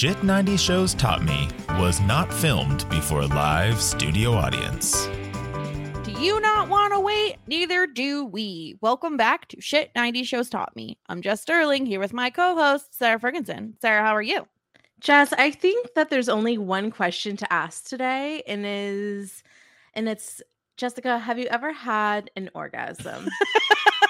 Shit 90 Shows Taught Me was not filmed before a live studio audience. Do you not want to wait? Neither do we. Welcome back to Shit 90 Shows Taught Me. I'm Jess Sterling here with my co host, Sarah Ferguson. Sarah, how are you? Jess, I think that there's only one question to ask today, and is and it's Jessica, have you ever had an orgasm?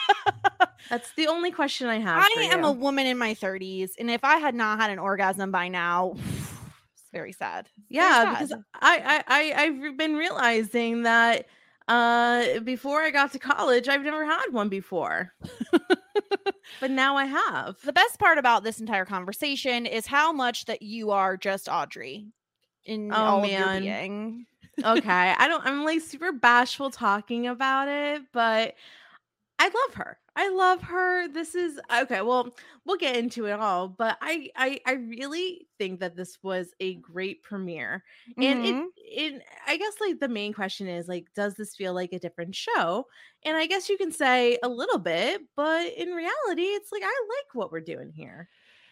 That's the only question I have. I am you. a woman in my 30s, and if I had not had an orgasm by now, it's very sad. Very yeah, sad. because I, I I I've been realizing that uh before I got to college, I've never had one before. but now I have. the best part about this entire conversation is how much that you are just Audrey in Oh, all of your man. being. okay. I don't I'm like super bashful talking about it, but I love her. I love her. This is okay. Well, we'll get into it all, but I I, I really think that this was a great premiere, and Mhm. it it I guess like the main question is like, does this feel like a different show? And I guess you can say a little bit, but in reality, it's like I like what we're doing here.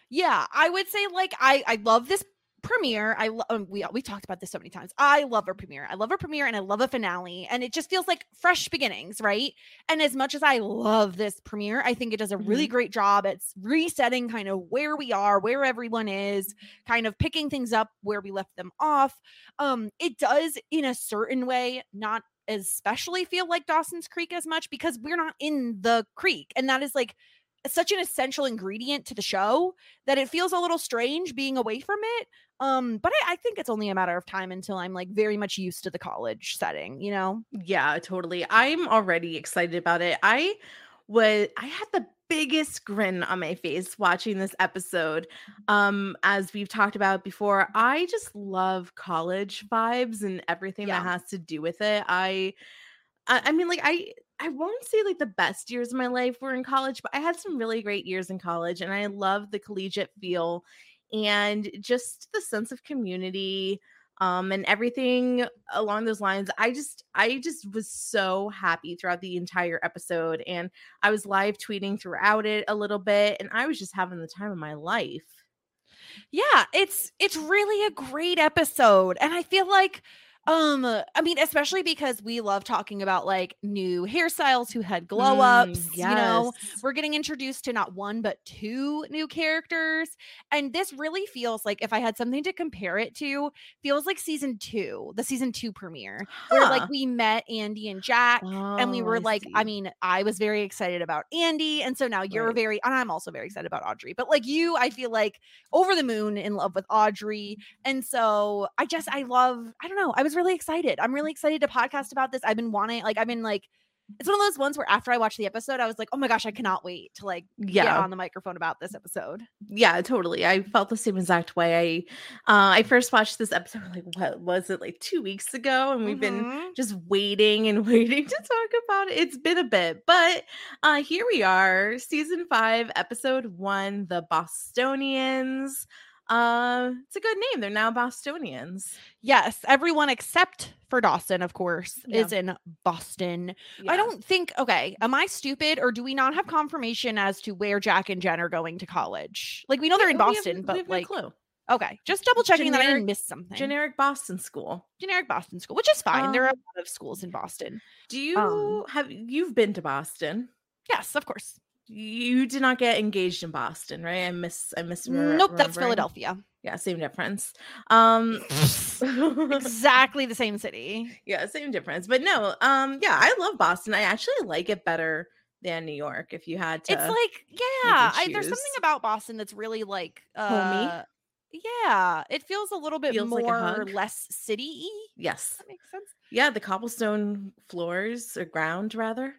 Yeah, I would say like I I love this premiere. I lo- um, we we talked about this so many times. I love a premiere. I love a premiere and I love a finale and it just feels like fresh beginnings, right? And as much as I love this premiere, I think it does a really great job at s- resetting kind of where we are, where everyone is, kind of picking things up where we left them off. Um it does in a certain way not especially feel like Dawson's Creek as much because we're not in the creek and that is like such an essential ingredient to the show that it feels a little strange being away from it. Um, but I, I think it's only a matter of time until I'm like very much used to the college setting, you know? Yeah, totally. I'm already excited about it. I was I had the biggest grin on my face watching this episode. Um as we've talked about before, I just love college vibes and everything Yeah. that has to do with it. I I, I mean like I I won't say like the best years of my life were in college, but I had some really great years in college and I love the collegiate feel and just the sense of community um and everything along those lines i just i just was so happy throughout the entire episode and i was live tweeting throughout it a little bit and i was just having the time of my life Yeah, it's it's really a great episode. And I feel like um I mean, especially because we love talking about like new hairstyles who had glow Mm, ups, you know. we're getting introduced to not one but two new characters and this really feels like if i had something to compare it to feels like season two the season two premiere where like we met andy and jack and we Oh, were I like i mean i was very excited about andy and so now you're Right. very and i'm also very excited about audrey but like you i feel like over the moon in love with audrey and so i just i love i don't know i was really excited. I'm really excited to podcast about this. I've been wanting, like, I've been like, it's one of those ones where after I watched the episode, I was like, oh my gosh, I cannot wait to like get on the microphone about this episode. yeah totally i felt the same exact way i uh i first watched this episode like what was it like two weeks ago and we've been Mhm. just waiting and waiting to talk about it it's been a bit but uh here we are season five episode one the bostonians uh it's a good name they're now bostonians Yes, everyone except for Dawson, of course, Yeah. is in Boston. Yeah. I don't think, okay, am I stupid or do we not have confirmation as to where Jack and Jen are going to college? Like, we know they're in have- Boston, we but have no like, clue. okay, just double checking that I Generic- didn't miss something. generic boston school Generic Boston school, which is fine. there are a Um, lot of schools in Boston. do you Um, have you've been to boston Yes, of course. You did not get engaged in boston right i miss i miss Nope, that's. Philadelphia. Yeah, same difference. Um exactly the same city. yeah, same difference. But no, um yeah, I love Boston. I actually like it better than New York if you had to It's like, yeah, I, there's something about Boston that's really like, Homey? uh, yeah, it feels a little bit Feels more hug? less city y. yes. That makes sense. Yeah, the cobblestone floors or ground rather.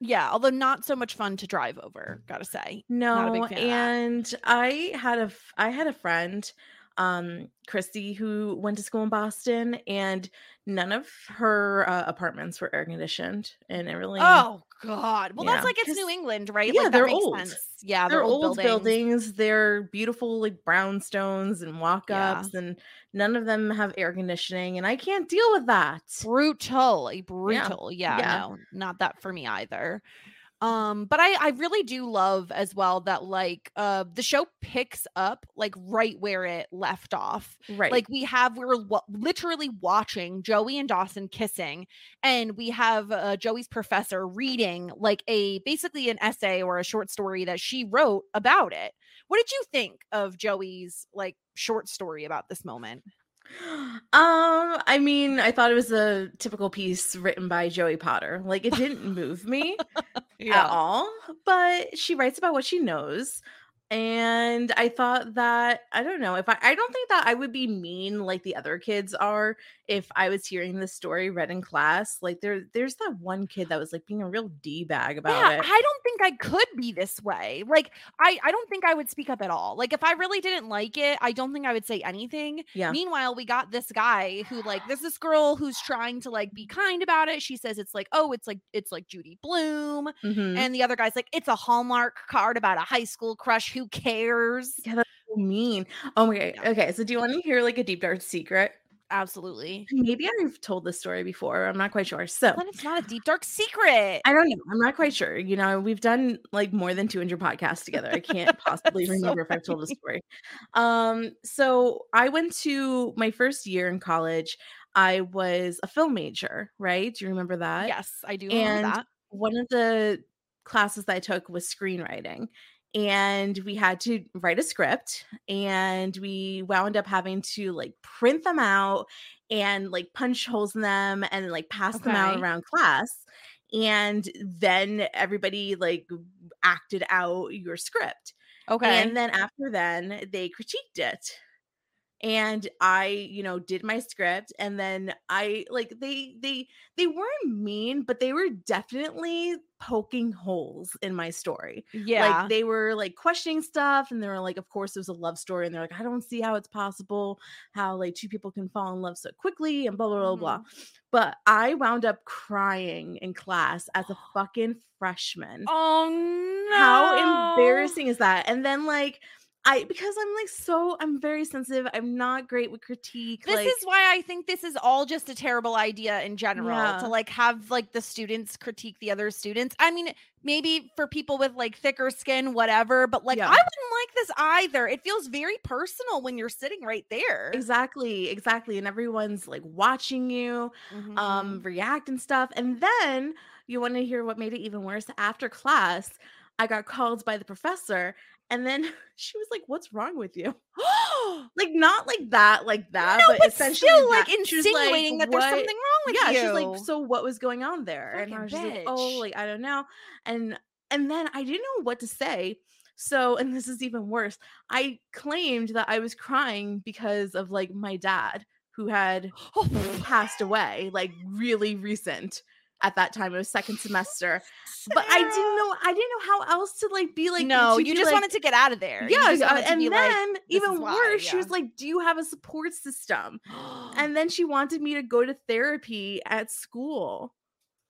Yeah, although not so much fun to drive over, gotta say. Not a big No, fan of that. and I had a I had a friend um Christy who went to school in Boston and none of her uh, apartments were air conditioned and it really Oh God. Well, Yeah, that's like it's New England, right? yeah, like, they're makes old. sense. Yeah, they're, old, buildings. buildings. They're beautiful, like brownstones and walk Yeah. and none of them have air conditioning, and I can't deal with that. brutal brutal yeah, Yeah. no not that for me either um but i i really do love as well that like uh the show picks up like right where it left off. Right. like we have we're wa- literally watching joey and dawson kissing and we have uh, joey's professor reading like a basically an essay or a short story that she wrote about it. What did you think of joey's like short story about this moment um, I mean, I thought it was a typical piece written by Joey Potter. Like it didn't move me at all, but she writes about what she knows. And I thought that I don't know if I I don't think that I would be mean like the other kids are if I was hearing this story read in class. Like there there's that one kid that was like being a real D bag about yeah, it. I don't think I could be this way. Like, I I don't think I would speak up at all. Like, if I really didn't like it, I don't think I would say anything. Yeah. Meanwhile, we got this guy who like there's this girl who's trying to like be kind about it. She says it's like, oh, it's like it's like Judy Blume, Mhm. and the other guy's like, it's a Hallmark card about a high school crush. Who cares? Yeah, that's so mean. Oh my god. Yeah. Okay, so do you want to hear like a deep dark secret? Absolutely. Maybe I've told this story before. I'm not quite sure. So Then it's not a deep dark secret. I don't know. I'm not quite sure. You know, we've done like more than 200 podcasts together. I can't possibly so remember if I've told the story. Um, so I went to my first year in college. I was a film major, right? Do you remember that? yes, I do remember and that. one of the classes that I took was screenwriting. And we had to write a script, and we wound up having to like print them out and like punch holes in them and like pass them out around class. And then everybody like acted out your script. Okay. And then after then, they critiqued it. And I, you know, did my script and then I like they they they weren't mean, but they were definitely poking holes in my story. yeah. Like they were like questioning stuff and they were like, of course it was a love story. And they're like, I don't see how it's possible how like two people can fall in love so quickly and blah blah blah blah. Mm-hmm. But I wound up crying in class as a fucking freshman oh no. how embarrassing is that and then like i because i'm like so i'm very sensitive i'm not great with critique This like, is why I think this is all just a terrible idea in general Yeah. to like have like the students critique the other students. I mean, maybe for people with like thicker skin, whatever, but like Yeah. I wouldn't like this either. It feels very personal when you're sitting right there. exactly exactly and everyone's like watching you Mhm. um react and stuff and then you want to hear what made it even worse after class i got called by the professor and then she was like what's wrong with you? Like not like that like that no, but, but essentially still like that. Was like, insinuating that there's something wrong with yeah you. she's like so what was going on there? And i was like oh like i don't know. And and then i didn't know what to say. So and this is even worse i claimed that i was crying because of like my dad who had oh, passed away, like really recent at that time. It was second semester. But I didn't know I didn't know how else to like be like no, you just like- wanted to get out of there. Yeah, uh, and then like, "This is even why," worse, she was like, "Do you have a support system?" And then she wanted me to go to therapy at school.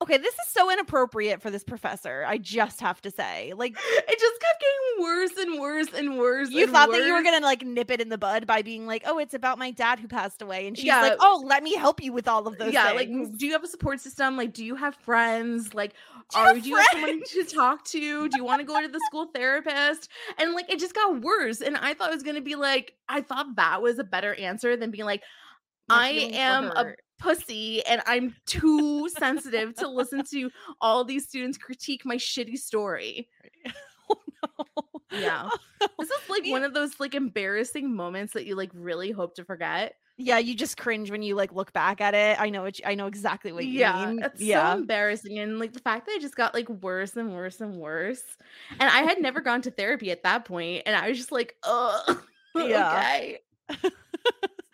okay, this is so inappropriate for this professor. I just have to say, like, It just kept getting worse and worse and worse. you and thought that you were gonna like nip it in the bud by being like, "Oh, it's about my dad who passed away," and she's Yeah. like, "Oh, let me help you with all of those." yeah, like, do you have a support system? Like, do you have friends? Like, Do you are you have someone to talk to? Do you want to go to the school therapist? And like, it just got worse. And I thought it was gonna be like, I thought that was a better answer than being like, My I am a pussy and I'm too sensitive to listen to all these students critique my shitty story. Oh, Yeah. This is like one of those like embarrassing moments that you like really hope to forget. yeah, you just cringe when you like look back at it. I know what you, I know exactly what you yeah, mean. it's yeah. so embarrassing. And like the fact that it just got like worse and worse and worse. And I had never gone to therapy at that point, and I was just like, ugh, Yeah. okay.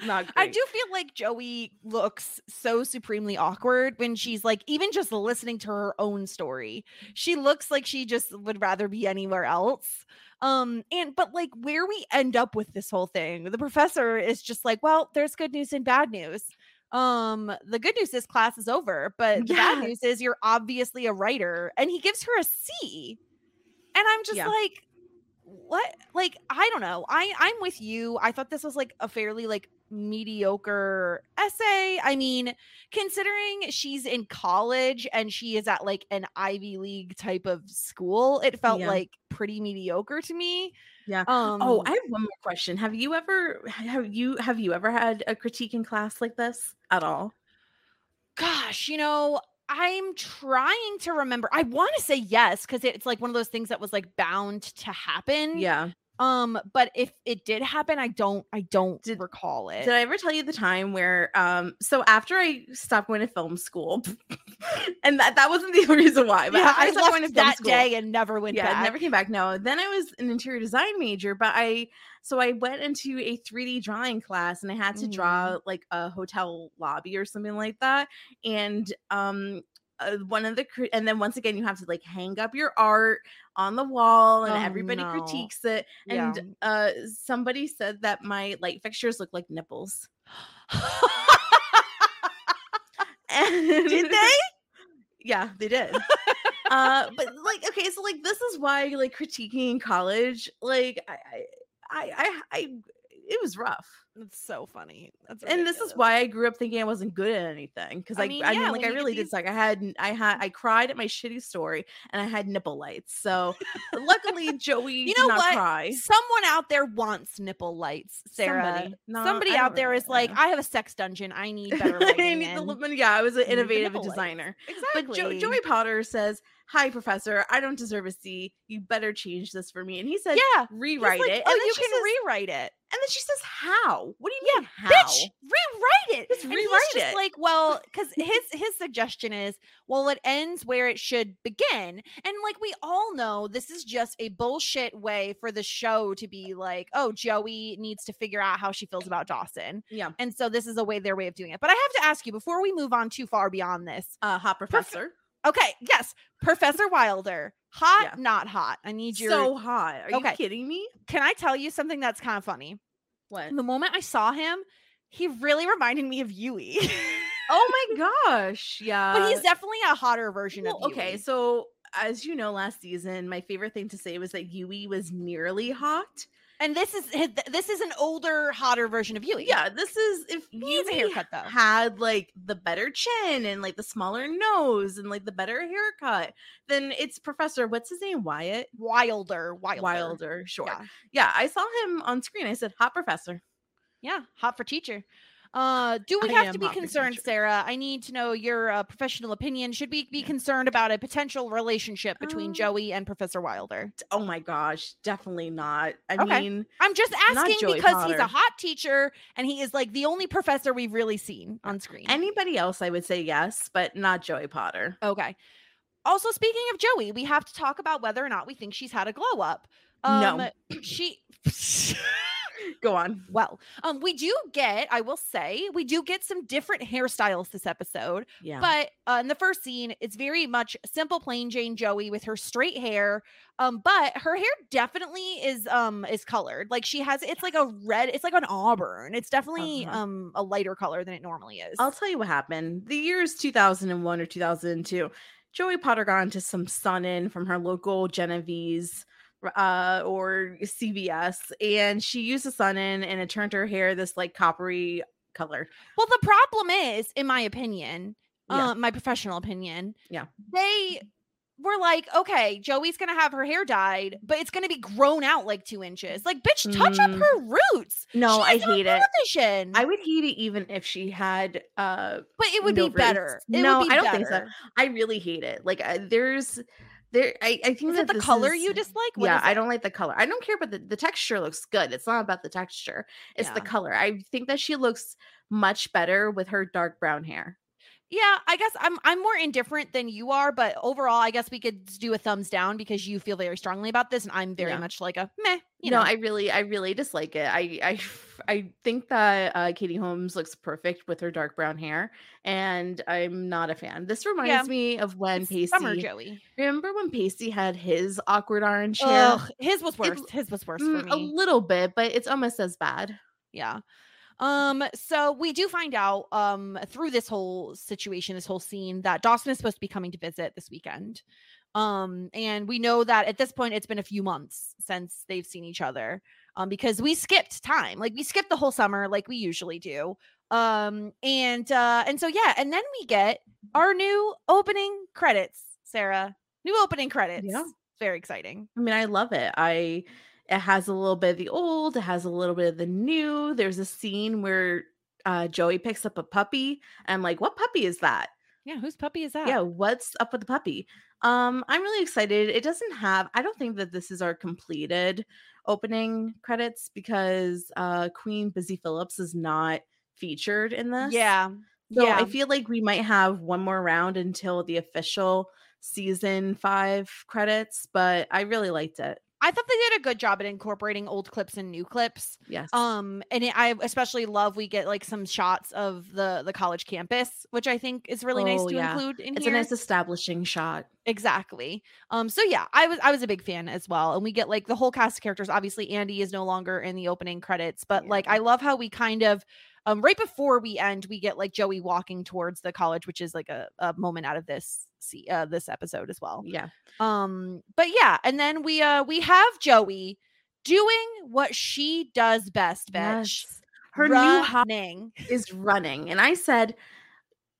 Not great. I do feel like Joey looks so supremely awkward when she's like, even just listening to her own story. She looks like she just would rather be anywhere else. Um, and but like where we end up with this whole thing, the professor is just like, well, there's good news and bad news. Um, the good news is class is over, but the bad news is you're obviously a writer, and he gives her a C. And I'm just Yeah. like, what like i don't know i i'm with you i thought this was like a fairly like mediocre essay i mean considering she's in college and she is at like an ivy league type of school it felt Yeah. like pretty mediocre to me Yeah. um oh, I have one more question. Have you ever have you have you ever had a critique in class like this at all? gosh you know i'm trying to remember i want to say yes because it's like one of those things that was like bound to happen Yeah. Um but if it did happen i don't i don't Did- recall it Did I ever tell you the time where um so after I stopped going to film school and that that wasn't the reason why, but yeah, I stopped going to film that school, day and never went yeah, back. Never came back. No, then I was an interior design major, but I so I went into a 3D drawing class and I had to Mhm. draw like a hotel lobby or something like that. And um uh, one of the and then once again you have to like hang up your art on the wall and Oh, everybody no. critiques it and Yeah. uh somebody said that my light fixtures look like nipples and Did they? yeah they did uh but like okay so like this is why like critiquing in college like i i i i, I it was rough That's so funny. That's and this is why i grew up thinking i wasn't good at anything because I I, mean, I mean, like i really did these- suck i had i had i cried at my shitty story and i had nipple lights so luckily joey You did know not what? cry Someone out there wants nipple lights, Sarah. Somebody. No, Somebody out there really is like. I have a sex dungeon. I need better I lighting. need the yeah i was an innovative nipple lights. designer Exactly. But jo- Joey Potter says, "Hi, Professor. I don't deserve a C. You better change this for me." And he said, yeah. "Rewrite like, it." Oh, and then you can says, rewrite it. And then she says, "How? What do you Yeah, mean, how?" Bitch, rewrite it. Just And he's rewrite just it. like, well, because his his suggestion is, well, it ends where it should begin. And like we all know, this is just a bullshit way for the show to be like, oh, Joey needs to figure out how she feels about Dawson. Yeah. And so this is a way their way of doing it. But I have to ask you before we move on too far beyond this. Uh, hot professor. Okay, yes, Professor Wilder, hot, Yeah. not hot. I need your. So hot. Are Okay. you kidding me? can I tell you something that's kind of funny? What? The moment I saw him, he really reminded me of Yui. Oh my gosh. Yeah. but he's definitely a hotter version Well, of okay. So as you know, last season, my favorite thing to say was that Yui was nearly hot. And this is his- this is an older, hotter version of you. Yeah, this is if He needs a Yui haircut, though. had like the better chin and like the smaller nose and like the better haircut, then it's Professor. What's his name? Wyatt Wilder, Wilder, Wilder. Sure. Yeah. Yeah, I saw him on screen. I said, "Hot Professor." yeah, hot for teacher. Uh, do we I have to be concerned, teacher. Sarah? I need to know your uh, professional opinion. Should we be concerned about a potential relationship between Um, Joey and Professor Wilder? Oh my gosh, definitely not. I Okay. mean, I'm just asking because he's a hot teacher and he is like the only professor we've really seen on screen. anybody else, I would say yes, but not Joey Potter. Okay. Also, speaking of Joey, we have to talk about whether or not we think she's had a glow up. No. She Go on. Well, um, we do get, I will say, we do get some different hairstyles this episode. Yeah. But uh, in the first scene, it's very much simple, plain Jane Joey with her straight hair. Um, but her hair definitely is um is colored. Like she has, it's like a red, it's like an auburn. It's definitely Uh-huh. um a lighter color than it normally is. I'll tell you what happened. The year is 2001 or 2002. Joey Potter got into some sun in from her local Genovese uh or CVS and she used the sun in and it turned her hair this like coppery color. Well, the problem is, in my opinion, Yeah. uh, my professional opinion, Yeah. they were like, okay, Joey's gonna have her hair dyed, but it's gonna be grown out like two inches. Like, bitch, touch up Mm. her roots. No, I hate it. television. I would hate it even if she had uh but it would no be better. It No, would be I don't think so. I really hate it. Like uh, there's there I, I think Is that it the color is- you dislike? What yeah, I don't like the color. I don't care about the the texture looks good. It's not about the texture. It's the color. I think that she looks much better with her dark brown hair. Yeah, I guess I'm I'm more indifferent than you are, but overall, I guess we could do a thumbs down because you feel very strongly about this, and I'm very Yeah. much like a meh. You no, know, I really, I really dislike it. I, I, I think that uh, Katie Holmes looks perfect with her dark brown hair, and I'm not a fan. This reminds Yeah. me of when It's Pacey. summer Joey. Remember when Pacey had his awkward orange hair? Ugh, his was worse. It- his was worse Mm, a little bit, but it's almost as bad. Yeah. Um, so we do find out um through this whole situation, this whole scene, that Dawson is supposed to be coming to visit this weekend. Um, and we know that at this point it's been a few months since they've seen each other. Um, because we skipped time, like we skipped the whole summer, like we usually do. Um, and uh, and so yeah, and then we get our new opening credits, Sarah. New opening credits. Yeah. Very exciting. I mean, I love it. I it has a little bit of the old, it has a little bit of the new. There's a scene where uh Joey picks up a puppy. And I'm like, what puppy is that? Yeah, whose puppy is that? Yeah, what's up with the puppy? Um, I'm really excited. It doesn't have, I don't think that this is our completed opening credits because uh Queen Busy Phillips is not featured in this. Yeah. So yeah. I feel like we might have one more round until the official season five credits, but I really liked it. I thought they did a good job at incorporating old clips and new clips. Yes. Um, and it, I especially love we get like some shots of the the college campus, which I think is really nice Oh, to yeah. include in it's here. a nice establishing shot. exactly. Um, so yeah, I was I was a big fan as well, and we get like the whole cast of characters. Obviously, Andy is no longer in the opening credits, but like I love how we kind of. Um, right before we end, we get like Joey walking towards the college, which is like a, a moment out of this see uh, this episode as well. Yeah. Um, but yeah, and then we uh we have Joey doing what she does best, bitch. Yes. Her new hobby running. is running. And I said,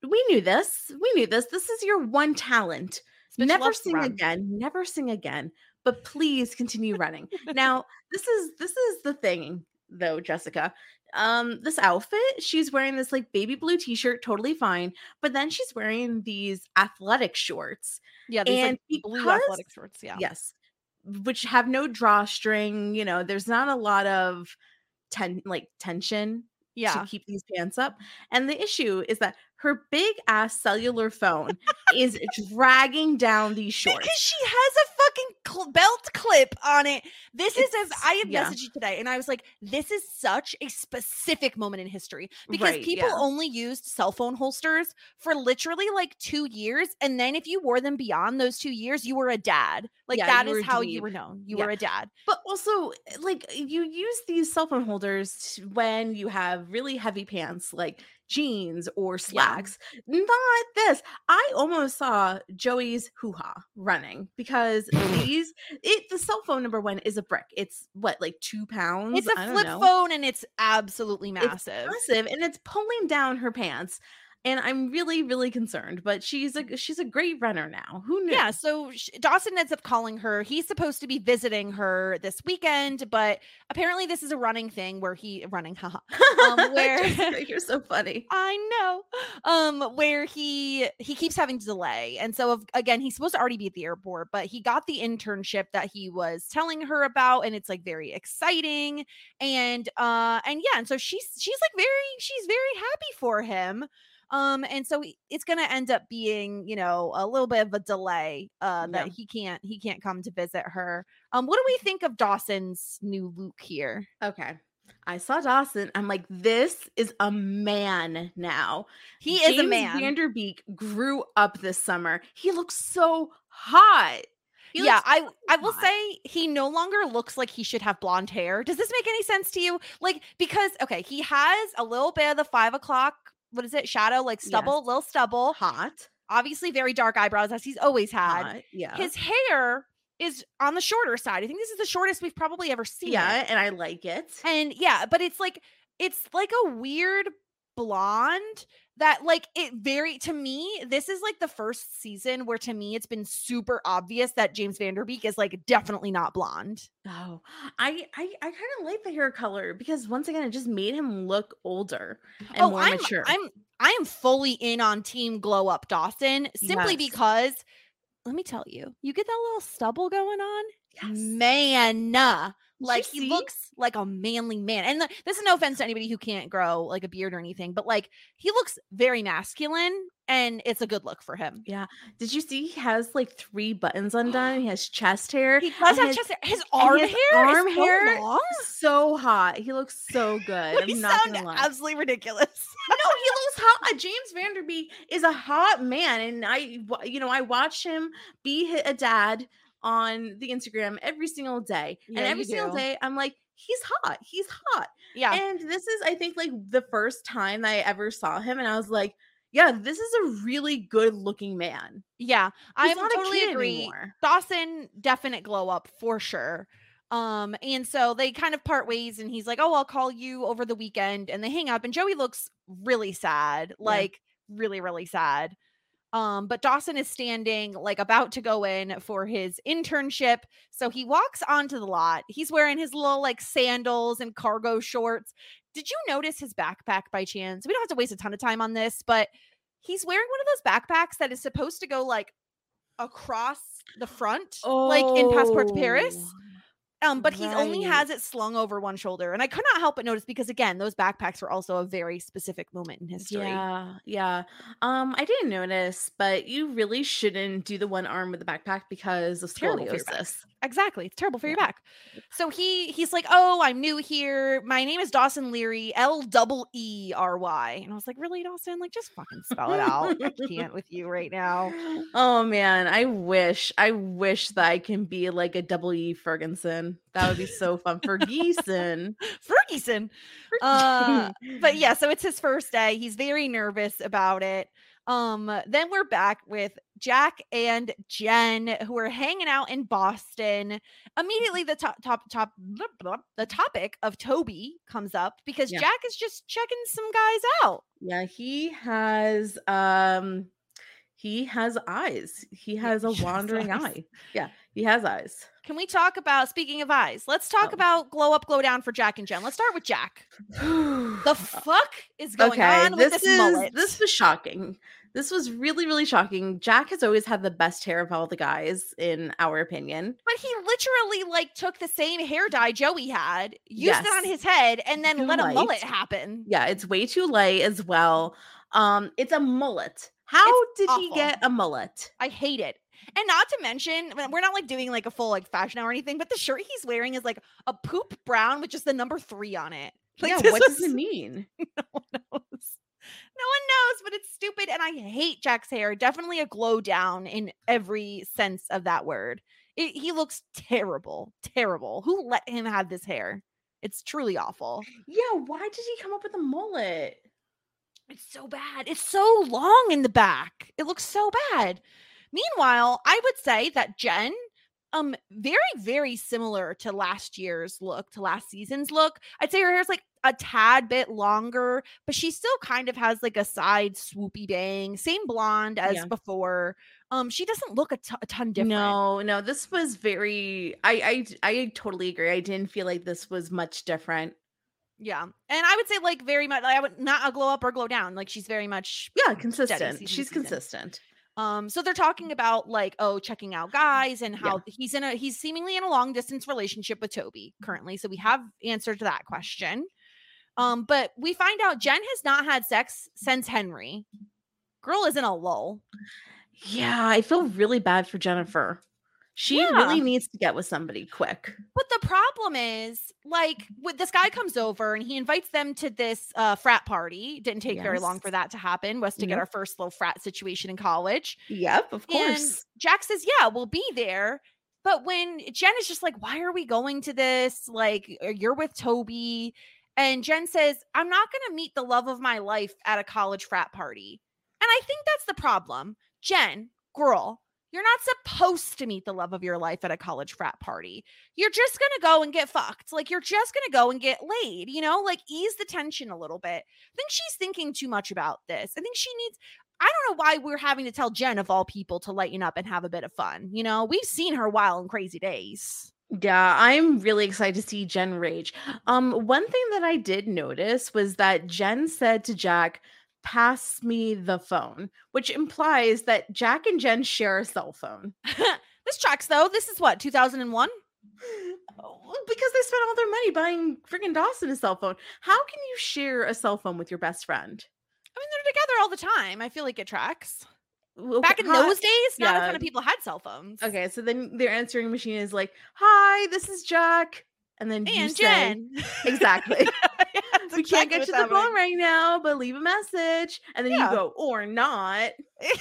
We knew this. We knew this. This is your one talent. Never sing again. Never sing again. But please continue running. now, this is this is the thing though, Jessica. Um, this outfit, she's wearing this like baby blue t-shirt, totally fine. But then she's wearing these athletic shorts. Yeah, these And like blue athletic shorts. Yeah. Yes. Which have no drawstring, you know, there's not a lot of ten like tension Yeah. to keep these pants up. And the issue is that her big ass cellular phone is dragging down these shorts. Because she has a fucking belt clip on it. This is as I had yeah. messaged you today, and I was like, "This is such a specific moment in history because Right, people yeah. only used cell phone holsters for literally like two years, and then if you wore them beyond those two years, you were a dad. Like Yeah, that is how you were known. You were a dad. But also, like, you use these cell phone holders when you have really heavy pants, like jeans or slacks. Not this. I almost saw Joey's hoo ha running because these, it, the cell phone number one is a brick. It's what, like two pounds? It's a flip know. phone, and it's absolutely It's massive. massive and it's pulling down her pants and i'm really really concerned but she's a she's a great runner now who knew Yeah, so Dawson ends up calling her. He's supposed to be visiting her this weekend, but apparently this is a running thing where he running, haha. um, where- Jessica, you're so funny I know. Um, where he he keeps having to delay, and so again, he's supposed to already be at the airport, but he got the internship that he was telling her about, and it's like very exciting, and uh, and yeah, and so she's she's like very she's very happy for him. Um, and so it's gonna end up being, you know, a little bit of a delay, uh, that Yeah. he can't he can't come to visit her. Um, what do we think of Dawson's new look here? okay I saw Dawson. I'm like, this is a man now. He is a James man. Van Der Beek grew up this summer. He looks so hot. He yeah, I I will say he no longer looks like he should have blonde hair. Does this make any sense to you? Like because okay, he has a little bit of the five o'clock. What is it? Shadow, like stubble, Yes. little stubble. hot. Obviously, very dark eyebrows as he's always had. hot. Yeah. His hair is on the shorter side. I think this is the shortest we've probably ever seen. it. yeah, and I like it. And yeah, but it's like it's like a weird blonde that like it very to me this is like the first season where to me it's been super obvious that James Van Der Beek is like definitely not blonde. Oh, I I, I kind of like the hair color because once again, it just made him look older and oh, more I'm mature. I'm I am fully in on team glow up Dawson simply Yes. because let me tell you, you get that little stubble going on? yes. Man, like he see? looks like a manly man. And the, this is no offense to anybody who can't grow like a beard or anything, but like he looks very masculine and it's a good look for him. Yeah. Did you see he has like three buttons undone? He has chest hair. He does have his- chest hair. His arm his hair, arm is so hair long. So hot. He looks so good. I'm not gonna lie. absolutely ridiculous. no, he looks hot. Uh, James Van Der Beek is a hot man, and I, you know, I watch him be a dad on the Instagram every single day, Yeah, and every single day, I'm like, he's hot. He's hot. yeah. And this is, I think, like the first time I ever saw him, and I was like, yeah, this is a really good looking man. yeah. I'm totally agree. anymore. Dawson definite glow up for sure. Um, and so they kind of part ways, and he's like, "Oh, I'll call you over the weekend," and they hang up. And Joey looks really sad, like really, really sad. Um, but Dawson is standing, like about to go in for his internship. So he walks onto the lot. He's wearing his little like sandals and cargo shorts. Did you notice his backpack by chance? We don't have to waste a ton of time on this, but he's wearing one of those backpacks that is supposed to go like across the front, like in Passport to Paris. Um, but he only has it slung over one shoulder. And I could not help but notice because again, those backpacks were also a very specific moment in history. Yeah, yeah. Um, I didn't notice, but you really shouldn't do the one arm with the backpack because of Terrible for your back. scoliosis. Exactly. It's terrible for your back. So he he's like, Oh, I'm new here. My name is Dawson Leary, L double E R Y. And I was like, Really, Dawson? Like, just fucking spell it out. I can't with you right now. Oh man, I wish, I wish that I can be like a double E Ferguson. That would be so fun. Ferguson. Ferguson. Uh, but yeah, so it's his first day. He's very nervous about it. Um, then we're back with Jack and Jen who are hanging out in Boston. Immediately, the top, top, top, blah, blah, the topic of Toby comes up because Yeah. Jack is just checking some guys out. yeah, he has um he has eyes. He has a wandering eye. Yeah, he has eyes. Can we talk about speaking of eyes? Let's talk Oh. about glow up, glow down for Jack and Jen. Let's start with Jack. The fuck is going on with this, is mullet? this was shocking. This was really, really shocking. Jack has always had the best hair of all the guys, in our opinion. But he literally like took the same hair dye Joey had, used it on his head, and then Too let a mullet happen. Yeah, it's way too light as well. Um, it's a mullet. How It's did he get a mullet? I hate it. And not to mention, we're not like doing like a full like fashion hour or anything, but the shirt he's wearing is like a poop brown with just the number three on it. Like, yeah, what does it mean? No one knows. No one knows, but it's stupid. And I hate Jack's hair. Definitely a glow down in every sense of that word. It, he looks terrible, terrible. Who let him have this hair? It's truly awful. Yeah, why did he come up with a mullet? It's so bad. It's so long in the back. It looks so bad. Meanwhile, I would say that Jen, um, very, very similar to last year's look, to last season's look. I'd say her hair's like a tad bit longer, but she still kind of has like a side swoopy bang, same blonde as Yeah. before. Um, she doesn't look a ton different. No, no, this was very. I, I, I totally agree. I didn't feel like this was much different. Yeah, and I would say like very much. like, I would not a glow up or glow down. Like she's very much Yeah, consistent. season She's season. consistent. Um, so they're talking about like, oh, checking out guys and Yeah. how he's in a he's seemingly in a long distance relationship with Toby currently. So we have answered that question. Um, but we find out Jen has not had sex since Henry. Girl is in a lull. Yeah, I feel really bad for Jennifer. She Yeah. really needs to get with somebody quick. But the problem is, like, with this guy comes over and he invites them to this uh, frat party. Didn't take very long for that to happen. Was to get our first little frat situation in college. Yep, of And Jack says, "Yeah, we'll be there." But when Jen is just like, "Why are we going to this? Like, uh, you're with Toby," and Jen says, "I'm not going to meet the love of my life at a college frat party," and I think that's the problem. Jen, girl, you're not supposed to meet the love of your life at a college frat party. You're just going to go and get fucked. Like, you're just going to go and get laid, you know, like ease the tension a little bit. I think she's thinking too much about this. I think she needs, I don't know why we're having to tell Jen, of all people, to lighten up and have a bit of fun. You know, we've seen her wild and crazy days. Yeah, I'm really excited to see Jen rage. Um, one thing that I did notice was that Jen said to Jack, "Pass me the phone," which implies that Jack and Jen share a cell phone. this tracks, though. This is what, 2001? Oh, Because they spent all their money buying freaking Dawson a cell phone. How can you share a cell phone with your best friend? I mean, they're together all the time. I feel like it tracks. Okay, Back in how- those days, not a ton of people had cell phones. Okay, so then their answering machine is like, "Hi, this is Jack," and then And say- Jen. exactly. Yeah, that's we can't get to the happening. phone right now, but leave a message, and then Yeah. you go or not.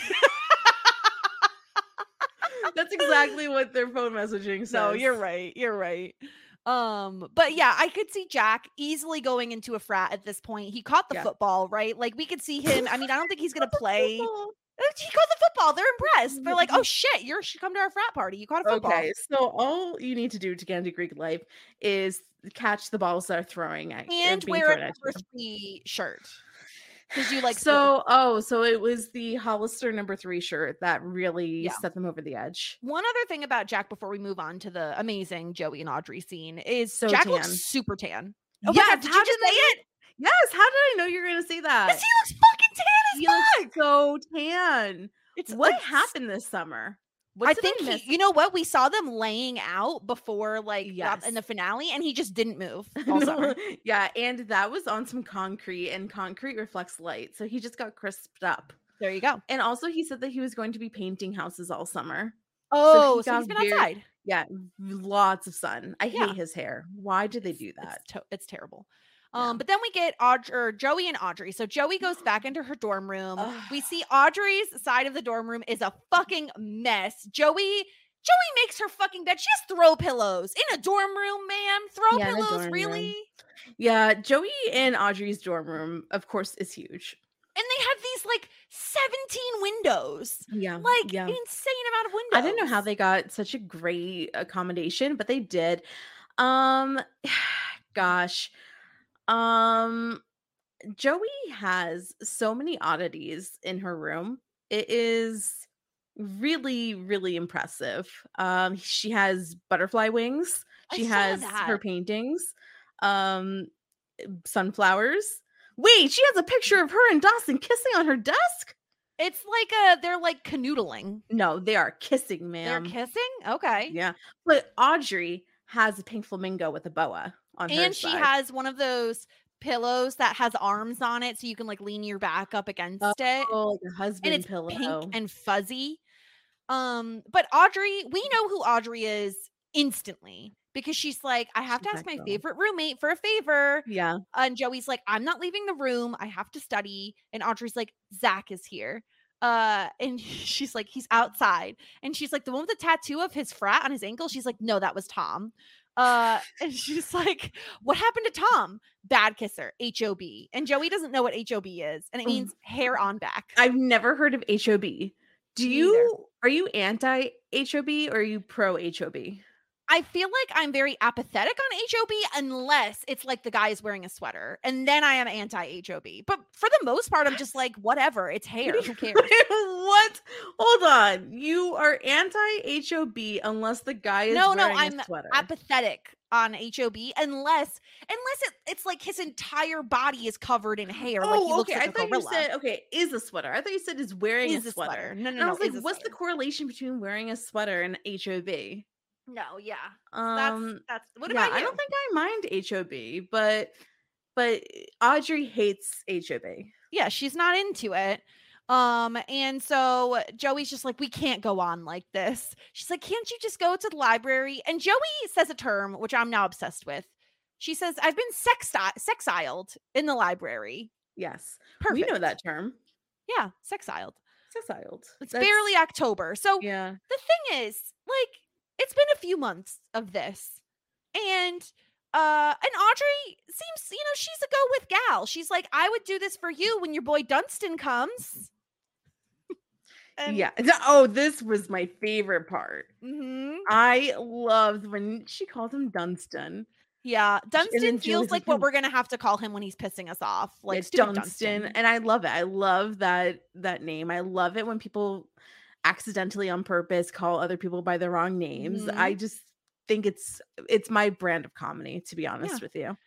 That's exactly what their phone messaging says. No, you're right. You're right. Um, but yeah, I could see Jack easily going into a frat at this point. He caught the Yeah. football, right? Like we could see him. I mean, I don't think he's gonna play. Uh, He caught the football. They're impressed. They're like, "Oh shit, you should come to our frat party. You caught a football." Okay, so all you need to do to get into Greek life is catch the balls that are throwing at And wear a number three shirt because you like so oh so it was the Hollister number three shirt that really Yeah. set them over the edge. One other thing about Jack before we move on to the amazing Joey and Audrey scene is So Jack tan. looks super tan. Oh my god, did how you just did say it? Yes, how did I know you were gonna say that? Because he looks fucking tan as He fuck. looks so tan. It's What like, happened this summer? What I think he, you know what we saw them laying out before like uh, in the finale, and he just didn't move all summer. yeah, and that was on some concrete, and concrete reflects light, so he just got crisped up. There you go. And also, he said that he was going to be painting houses all summer. Oh, he so, he's got been very- outside. Yeah, lots of sun. I Yeah. hate his hair. Why did they do that? It's, to- it's terrible. Yeah. Um, but then we get Audrey, or Joey and Audrey. So Joey goes back into her dorm room. we see Audrey's side of the dorm room is a fucking mess. Joey, Joey makes her fucking bed. She has throw pillows in a dorm room, ma'am. Throw Yeah, pillows, dorm room. really? Yeah, Joey and Audrey's dorm room, of course, is huge. And they have these like 17 windows, Yeah, like yeah. an insane amount of windows. I didn't know how they got such a great accommodation, but they did. Um gosh. Um Joey has so many oddities in her room. It is really really impressive. Um she has butterfly wings. She has her paintings. Um sunflowers. Wait, she has a picture of her and Dawson kissing on her desk? It's like a they're like canoodling. No, they are kissing, ma'am. They're kissing. Okay. Yeah. But Audrey has a pink flamingo with a boa and she side. has one of those pillows that has arms on it so you can like lean your back up against it oh, like a husband and it's pillow. pink and fuzzy. Um but audrey we know who audrey is instantly because she's like i have She's to ask my favorite roommate for a favor. Yeah. and joey's like i'm not leaving the room. I have to study. And audrey's like zach is here. Uh and she's like he's outside. And she's like the one with the tattoo of his frat on his ankle? She's like no that was tom uh and she's like what happened to tom bad kisser hob and joey doesn't know what hob is and it Mm. means hair on back I've never heard of HOB. Do you are you anti HOB or are you pro HOB? I feel like I'm very apathetic on HOB unless it's like the guy is wearing a sweater, and then I am anti HOB. But for the most part, I'm just like, whatever, it's hair. Who cares? what? Hold on. You are anti HOB unless the guy is No, no, I'm a. Apathetic on HOB unless unless it, it's like his entire body is covered in hair, like he oh, looks okay. like I a thought gorilla. you said okay, is a sweater. I thought you said is wearing is a sweater. No, no, And no. I was like, is a what's the correlation between wearing a sweater and HOB? No, yeah. Um, that's that's what yeah, about you? I don't think I mind HOB, but but Audrey hates HOB. yeah, she's not into it. Um, and so Joey's just like, we can't go on like this. She's like, can't you just go to the library? And Joey says a term which I'm now obsessed with. She says, I've been sexti- sexiled in the library. Yes. Perfect. We know that term. Yeah, sexiled. Sexiled. It's That's- barely October. So Yeah. the thing is, like, it's been a few months of this. And uh and Audrey seems, you know, she's a go with gal. She's like, I would do this for you when your boy Dunstan comes. And- yeah. Oh, this was my favorite part. Mhm. I loved when she called him Dunstan. Yeah. Dunstan feels like, what we're gonna have to call him when he's pissing us off. Like Like Dunstan. Dunstan. And I love it. I love that that name. I love it when people accidentally on purpose call other people by the wrong names. Mhm. I just think it's it's my brand of comedy, to be honest Yeah. with you.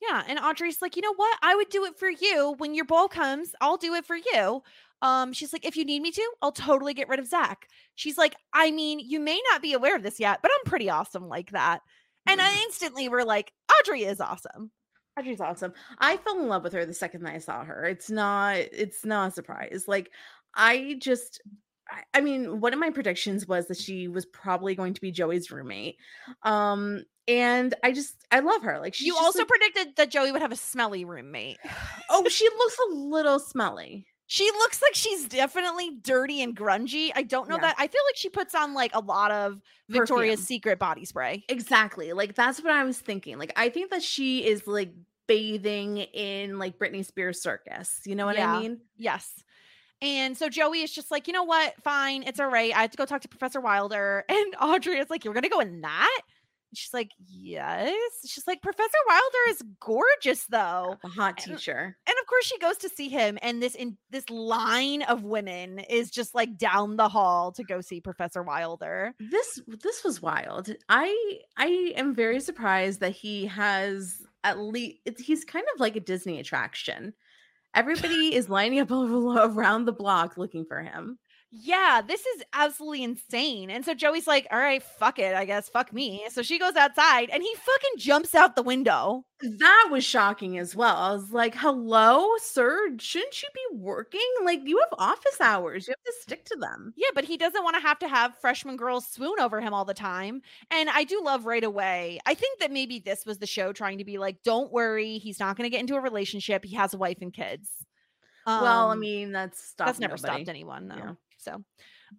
Yeah, and Audrey's like, you know what? I would do it for you when your bowl comes. I'll do it for you. Um, she's like, if you need me to, I'll totally get rid of Zach. She's like, I mean, you may not be aware of this yet, but I'm pretty awesome like that. And I instantly were like, Audrey is awesome. Audrey's awesome. I fell in love with her the second that I saw her. It's not it's not a surprise. Like I just I- mean, one of my predictions was that she was probably going to be Joey's roommate. Um and I just I love her. Like you also like- predicted that Joey would have a smelly roommate. Oh, she looks a little smelly. She looks like she's definitely dirty and grungy. I don't know Yeah. that. I feel like she puts on like a lot of Victoria's Perfume. Secret body spray. Exactly. Like that's what I was thinking. Like I think that she is like bathing in like Britney Spears circus. You know what Yeah. I mean? Yes. And so Joey is just like, you know what? Fine. It's all right. I have to go talk to Professor Wilder. And Audrey is like, you're going to go in that? She's like, yes. She's like, Professor Wilder is gorgeous, though. A hot And- teacher. And of course, she goes to see him, and this in this line of women is just like down the hall to go see Professor Wilder. this this was wild i i am very surprised that he has at least he's kind of like a disney attraction everybody is lining up around the block looking for him Yeah, this is absolutely insane. And so Joey's like, all right, fuck it, I guess, fuck me. So she goes outside, and he fucking jumps out the window. that was shocking as well i was like hello sir shouldn't you be working like you have office hours you have to stick to them Yeah, but he doesn't want to have to have freshman girls swoon over him all the time. And I do love right away. I think that maybe this was the show trying to be like, don't worry, he's not going to get into a relationship. He has a wife and kids. well i Um, mean that's stopped that's never nobody. stopped anyone though. Yeah. So,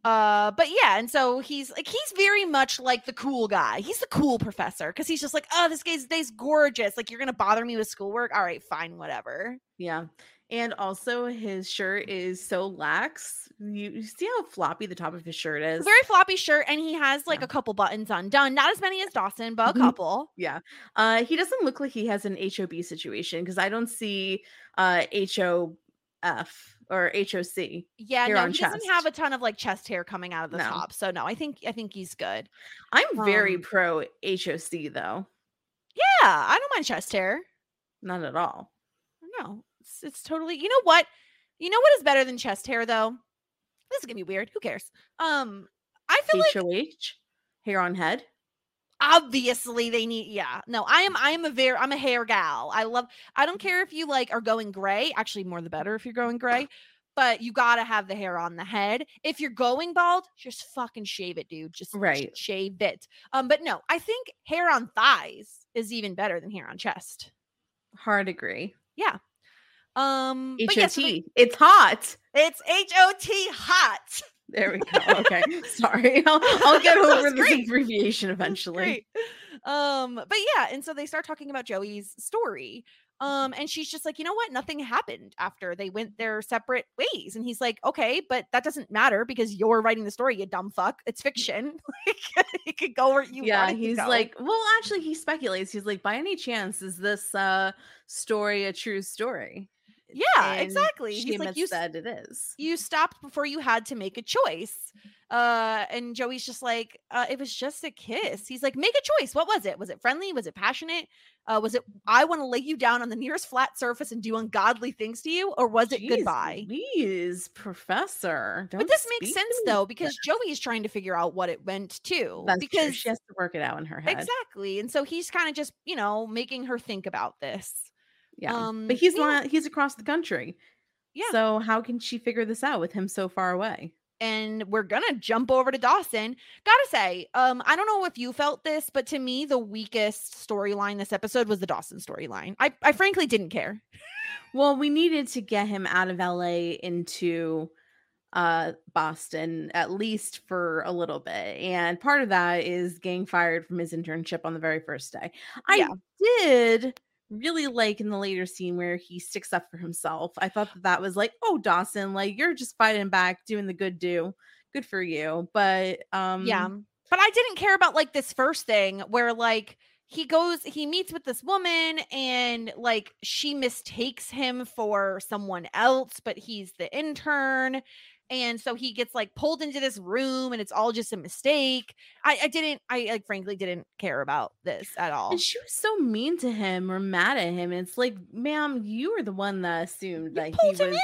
uh, but yeah, and so he's like, he's very much like the cool guy. He's the cool professor because he's just like, oh, this guy's day's gorgeous. Like, you're gonna bother me with schoolwork. All right, fine, whatever. yeah and also his shirt is so lax you, you see how floppy the top of his shirt is Very floppy shirt, and he has like Yeah. a couple buttons undone. Not as many as Dawson, but a Mhm. couple. Yeah. Uh he doesn't look like he has an HOB situation because I don't see uh HOF or HOC. Yeah, no, he doesn't have a ton of like chest hair coming out of the No. top. So no, I think I think he's good. I'm very Um, pro HOC though. Yeah, I don't mind chest hair. Not at all. No, it's, it's totally. You know what? You know what is better than chest hair though? This is gonna be weird. Who cares? Um, I feel like HOH, hair on head. Obviously they need. Yeah, no, I am. I am a very. I'm a hair gal. I love. I don't care if you like are going gray. Actually, more the better if you're going gray. But you gotta have the hair on the head. If you're going bald, just fucking shave it, dude. Just sh- Right. shave it. Um, but no, I think hair on thighs is even better than hair on chest. Hard agree. Yeah. Um, but HOT. yes, we- it's hot. it's H O T hot. There we go. Okay. Sorry. I'll, I'll get over this great. abbreviation eventually. Um, but yeah, and so they start talking about Joey's story. Um, and she's just like, you know what? Nothing happened after they went their separate ways. And he's like, okay, but that doesn't matter because you're writing the story, you dumb fuck. It's fiction. like it could go where you yeah want to he's like well actually he speculates he's like by any chance is this uh story a true story Yeah, exactly. He's like, you s- that it is you stopped before you had to make a choice. Uh, and Joey's just like, uh, it was just a kiss. He's like, make a choice. What was it? Was it friendly? Was it passionate? Uh, was it I want to lay you down on the nearest flat surface and do ungodly things to you, or was it Jeez goodbye? Louise, professor But this makes sense though, because that. Joey is trying to figure out what it meant to. that's true. because she has to work it out in her head exactly, and so he's kind of just you know making her think about this. Yeah um, but he's yeah. not he's across the country Yeah. So how can she figure this out with him so far away? and we're gonna jump over to Dawson. Gotta say, um, I don't know if you felt this, but to me, the weakest storyline this episode was the Dawson storyline. I, I frankly didn't care. Well, we needed to get him out of LA into uh Boston at least for a little bit. And part of that is getting fired from his internship on the very first day. I Yeah. did really like in the later scene where he sticks up for himself. I thought that that was like, "Oh, Dawson, like you're just fighting back, doing the good do. Good for you." But um yeah, but I didn't care about like this first thing where like he goes, he meets with this woman, and like she mistakes him for someone else, but he's the intern. And so he gets like pulled into this room and it's all just a mistake. I, I didn't, I like frankly didn't care about this at all. And she was so mean to him or mad at him. It's like, ma'am, you were the one that assumed that he was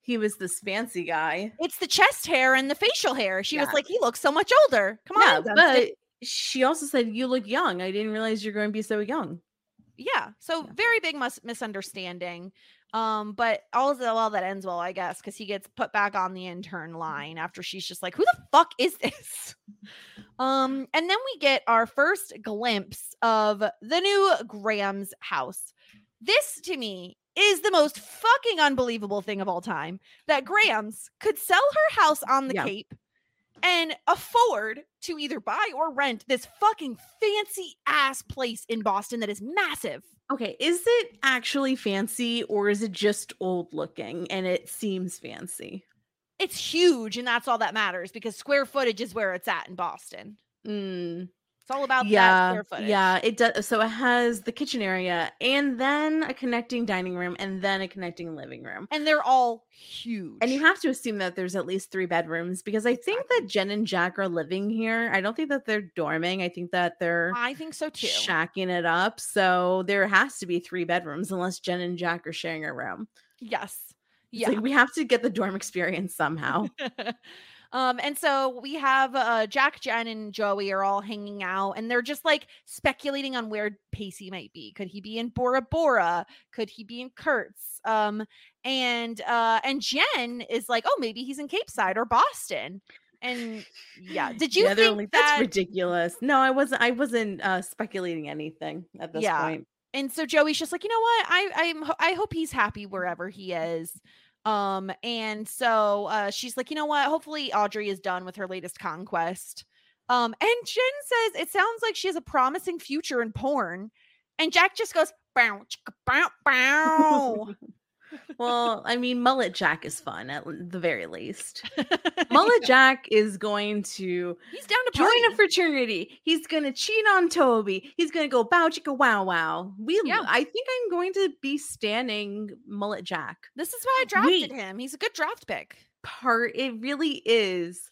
he was this fancy guy. It's the chest hair and the facial hair. She was like, he looks so much older. Come yeah, on. Dustin." but she also said you look young. I didn't realize you're going to be so young. yeah. So Yeah. very big mis- misunderstanding. Um, but all the, well, that ends well, I guess, because he gets put back on the intern line after she's just like, who the fuck is this? Um, and then we get our first glimpse of the new Grams' house. This to me is the most fucking unbelievable thing of all time that Grams could sell her house on the Yeah. Cape and afford to either buy or rent this fucking fancy ass place in Boston that is massive. Okay, is it actually fancy or is it just old looking and it seems fancy? It's huge, and that's all that matters because square footage is where it's at in Boston. Mm, It's all about that yeah, square footage. yeah, it does. So it has the kitchen area and then a connecting dining room and then a connecting living room. And they're all huge. And you have to assume that there's at least three bedrooms because I think that Jen and Jack are living here. I don't think that they're dorming. I think that they're I think so too. shacking it up. So there has to be three bedrooms unless Jen and Jack are sharing a room. Yes. It's Yeah. like we have to get the dorm experience somehow. um, and so we have uh Jack, Jen, and Joey are all hanging out, and they're just like speculating on where Pacey might be. Could he be in Bora Bora? Could he be in Kurtz? Um, and uh, and Jen is like, oh, maybe he's in Capeside or Boston. And yeah, did you yeah, think that? that's ridiculous. No, I wasn't. I wasn't uh, speculating anything at this Yeah. point. and so Joey's just like, you know what? I I'm I hope he's happy wherever he is. Um, and so uh she's like, you know what? Hopefully Audrey is done with her latest conquest. Um, and Jen says it sounds like she has a promising future in porn. And Jack just goes, bow, chicka, bow, bow. Well, I mean, Mullet Jack is fun at the very least. Mullet Jack is going to He's down to join a fraternity. He's gonna cheat on Toby. He's gonna go bow chicka wow wow. We, Yeah. I think I'm going to be standing Mullet Jack. This is why I drafted Wait. him. He's a good draft pick. Part it really is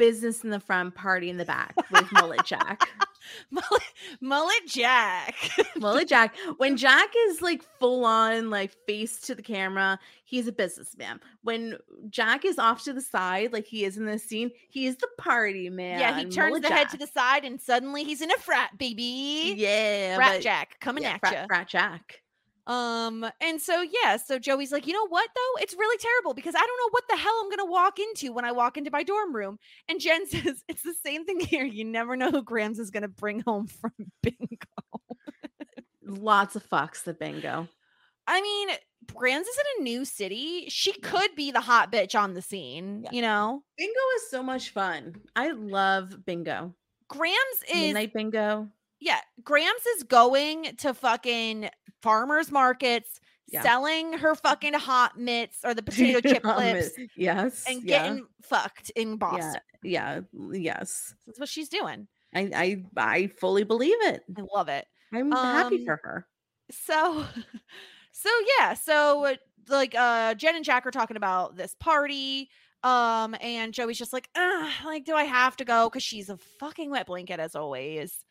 business in the front, party in the back with Mullet Jack. Mullet, Mullet Jack. Mullet Jack. When Jack is like full on, like face to the camera, he's a businessman. When Jack is off to the side, like he is in this scene, he's the party man. yeah, he turns Mullet the head to the side and suddenly he's in a frat, baby. Yeah, Frat Jack coming yeah, at frat, you. frat Jack. Um, and so yeah, so Joey's like, you know what though? It's really terrible because I don't know what the hell I'm gonna walk into when I walk into my dorm room. And Jen says it's the same thing here. You never know who Grams is gonna bring home from bingo. Lots of fucks the bingo. I mean, Grams is in a new city. She could be the hot bitch on the scene, Yeah. you know. Bingo is so much fun. I love bingo. Grams is Midnight bingo. Yeah, Grams is going to fucking farmers markets, Yeah. selling her fucking hot mitts or the potato chip clips Yes. and yeah, getting fucked in Boston. Yeah. Yeah. Yes. That's what she's doing. I, I I fully believe it. I love it. I'm happy Um, for her. So, so yeah, so like uh Jen and Jack are talking about this party. Um, and Joey's just like, like, do I have to go? Because she's a fucking wet blanket as always.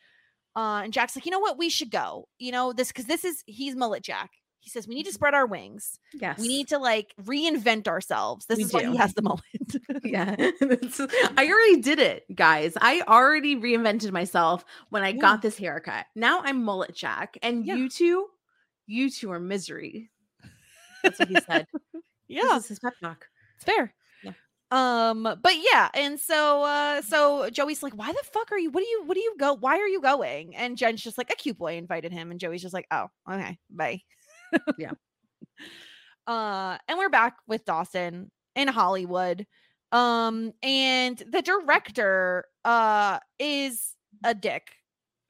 Uh, and Jack's like, you know what? We should go. You know, this because this is he's mullet Jack. He says we need to spread our wings. Yes. We need to like reinvent ourselves. This We is why he has the mullet. yeah. I already did it, guys. I already reinvented myself when I Yeah. got this haircut. Now I'm mullet jack. And Yeah. you two, you two are misery. That's what he said. yeah, This is his pep talk. it's fair. Um, but yeah, and so uh so Joey's like, Why the fuck are you what do you what do you go? Why are you going? And Jen's just like, a cute boy invited him, and Joey's just like, Oh, okay, bye. Yeah. Uh, and we're back with Dawson in Hollywood. Um, and the director uh is a dick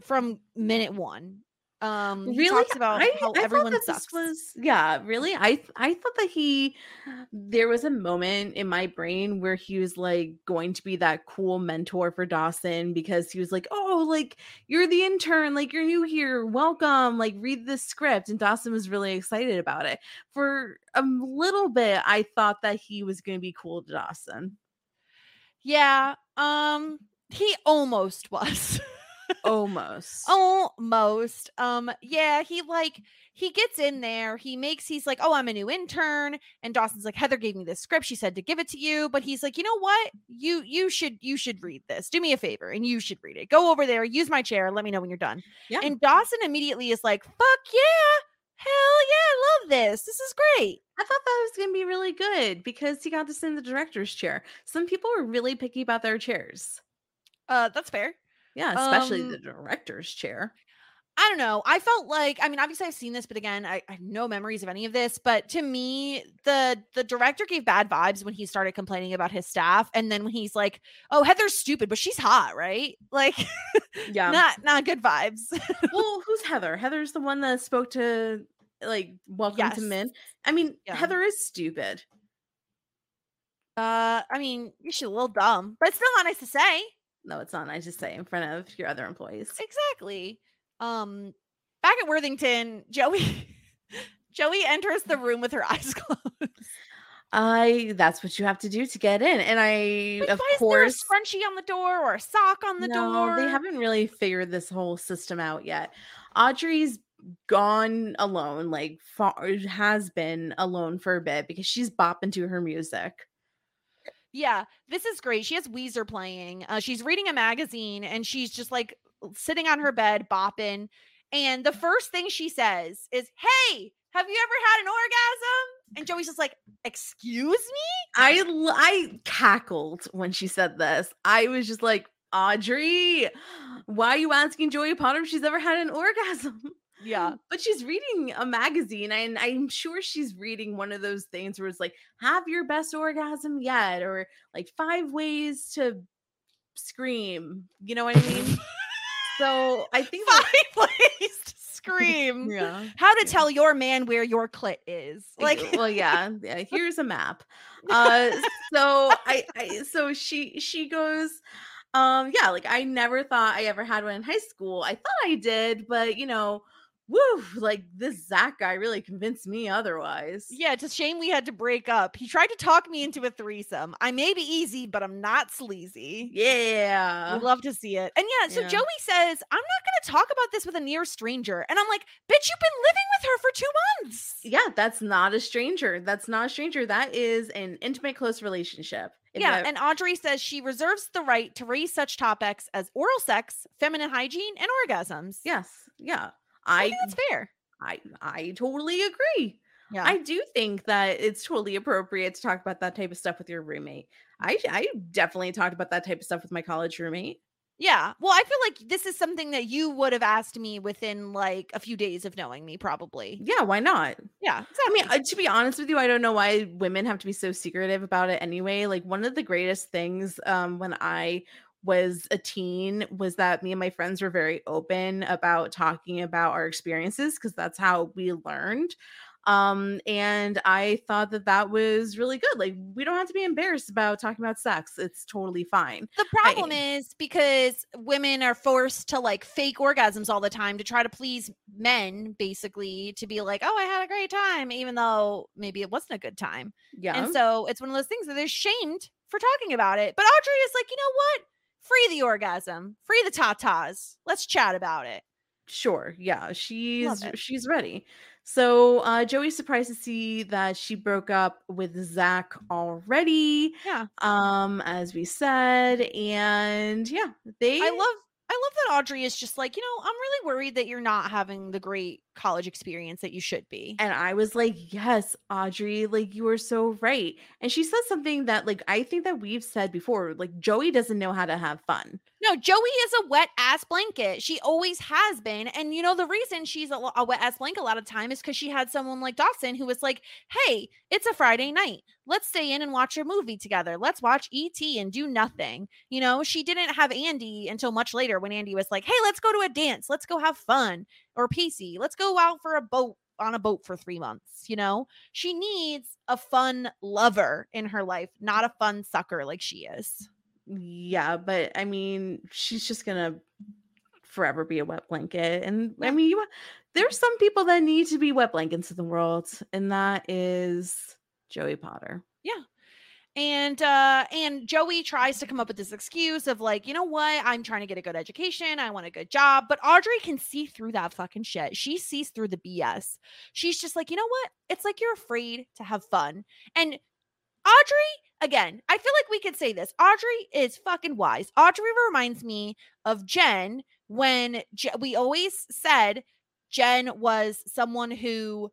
from minute one. Um, really talks about I, how I everyone thought that sucks. this was yeah really i i thought that he there was a moment in my brain where he was like going to be that cool mentor for dawson because he was like oh like you're the intern like you're new here welcome like read this script and dawson was really excited about it for a little bit i thought that he was going to be cool to dawson yeah. Um, he almost was. Almost almost um yeah he like he gets in there he makes he's like oh i'm a new intern and dawson's like heather gave me this script she said to give it to you but he's like you know what you you should you should read this do me a favor and you should read it go over there use my chair let me know when you're done Yeah. and dawson immediately is like fuck yeah hell yeah i love this this is great I thought that was going to be really good because he got this in the director's chair. Some people were really picky about their chairs. uh that's fair Yeah, especially Um, the director's chair. I don't know. I felt like I mean, obviously I've seen this, but again, I, I have no memories of any of this. But to me, the the director gave bad vibes when he started complaining about his staff, and then when he's like, "Oh, Heather's stupid, but she's hot, right?" Like, Yeah. not not good vibes. well, who's Heather? Heather's the one that spoke to like welcome to Yes. men. I mean, Yeah. Heather is stupid. uh, I mean, she's a little dumb, but it's still not nice to say. No, it's not I just say in front of your other employees. Exactly. Um, back at Worthington, Joey. Joey enters the room with her eyes closed. I that's what you have to do to get in. And I Like, of why course is there a scrunchie on the door or a sock on the no, door? they haven't really figured this whole system out yet. Audrey's gone alone, like far, has been alone for a bit because she's bopping to her music. Yeah, this is great. She has Weezer playing. Uh, she's reading a magazine and she's just like sitting on her bed bopping. And the first thing she says is, Hey, have you ever had an orgasm? And Joey's just like, Excuse me? I, I cackled when she said this. I was just like, Audrey, why are you asking Joey Potter if she's ever had an orgasm? Yeah. But she's reading a magazine, and I'm sure she's reading one of those things where it's like, have your best orgasm yet, or like five ways to scream. You know what I mean? so I think that- Five ways to scream. yeah. How to tell your man where your clit is. like Like, well yeah, yeah here's a map uh so I, I so she she goes um yeah like i never thought i ever had one in high school i thought i did but you know woo like this zach guy really convinced me otherwise yeah, it's a shame we had to break up. He tried to talk me into a threesome. I may be easy, but I'm not sleazy. yeah We'd love to see it. And yeah, so Yeah. Joey says, I'm not going to talk about this with a near stranger. And I'm like, bitch, you've been living with her for two months. yeah that's not a stranger that's not a stranger that is an intimate close relationship If yeah. And Audrey says she reserves the right to raise such topics as oral sex, feminine hygiene, and orgasms. yes yeah I think that's fair. i i totally agree Yeah. I do think that it's totally appropriate to talk about that type of stuff with your roommate. I I definitely talked about that type of stuff with my college roommate. yeah. Well, I feel like this is something that you would have asked me within like a few days of knowing me, probably. Yeah, why not? Yeah. I mean, uh, to be honest with you, I don't know why women have to be so secretive about it anyway. Like one of the greatest things um when I was a teen was that me and my friends were very open about talking about our experiences because that's how we learned um and i thought that that was really good like we don't have to be embarrassed about talking about sex it's totally fine The problem is because women are forced to like fake orgasms all the time to try to please men, basically, to be like, oh, I had a great time, even though maybe it wasn't a good time. yeah And so it's one of those things that they're shamed for talking about it. But Audrey is like, you know what? Free the orgasm, free the tatas. Let's chat about it. Sure. Yeah, she's she's ready. So uh Joey's surprised to see that she broke up with Zach already. Yeah. Um, as we said, and yeah, they I love I love that Audrey is just like, you know, I'm really worried that you're not having the great college experience that you should be. And I was like, yes, Audrey, like you were so right. And she says something that, like, I think that we've said before, like, Joey doesn't know how to have fun. No, Joey is a wet ass blanket. She always has been. And you know, the reason she's a, a wet ass blanket a lot of time is because she had someone like Dawson who was like, hey, it's a Friday night. Let's stay in and watch a movie together. Let's watch E.T. and do nothing. You know, she didn't have Andy until much later when Andy was like, hey, let's go to a dance. Let's go have fun. Or Pacey, let's go out for a boat on a boat for three months. You know, she needs a fun lover in her life, not a fun sucker like she is. Yeah, but I mean, she's just gonna forever be a wet blanket. And I mean, you there's some people that need to be wet blankets in the world, and that is Joey Potter. Yeah. And uh and joey tries to come up with this excuse of like you know what i'm trying to get a good education i want a good job but audrey can see through that fucking shit she sees through the bs she's just like you know what it's like you're afraid to have fun and audrey again i feel like we could say this audrey is fucking wise audrey reminds me of jen when Je- we always said jen was someone who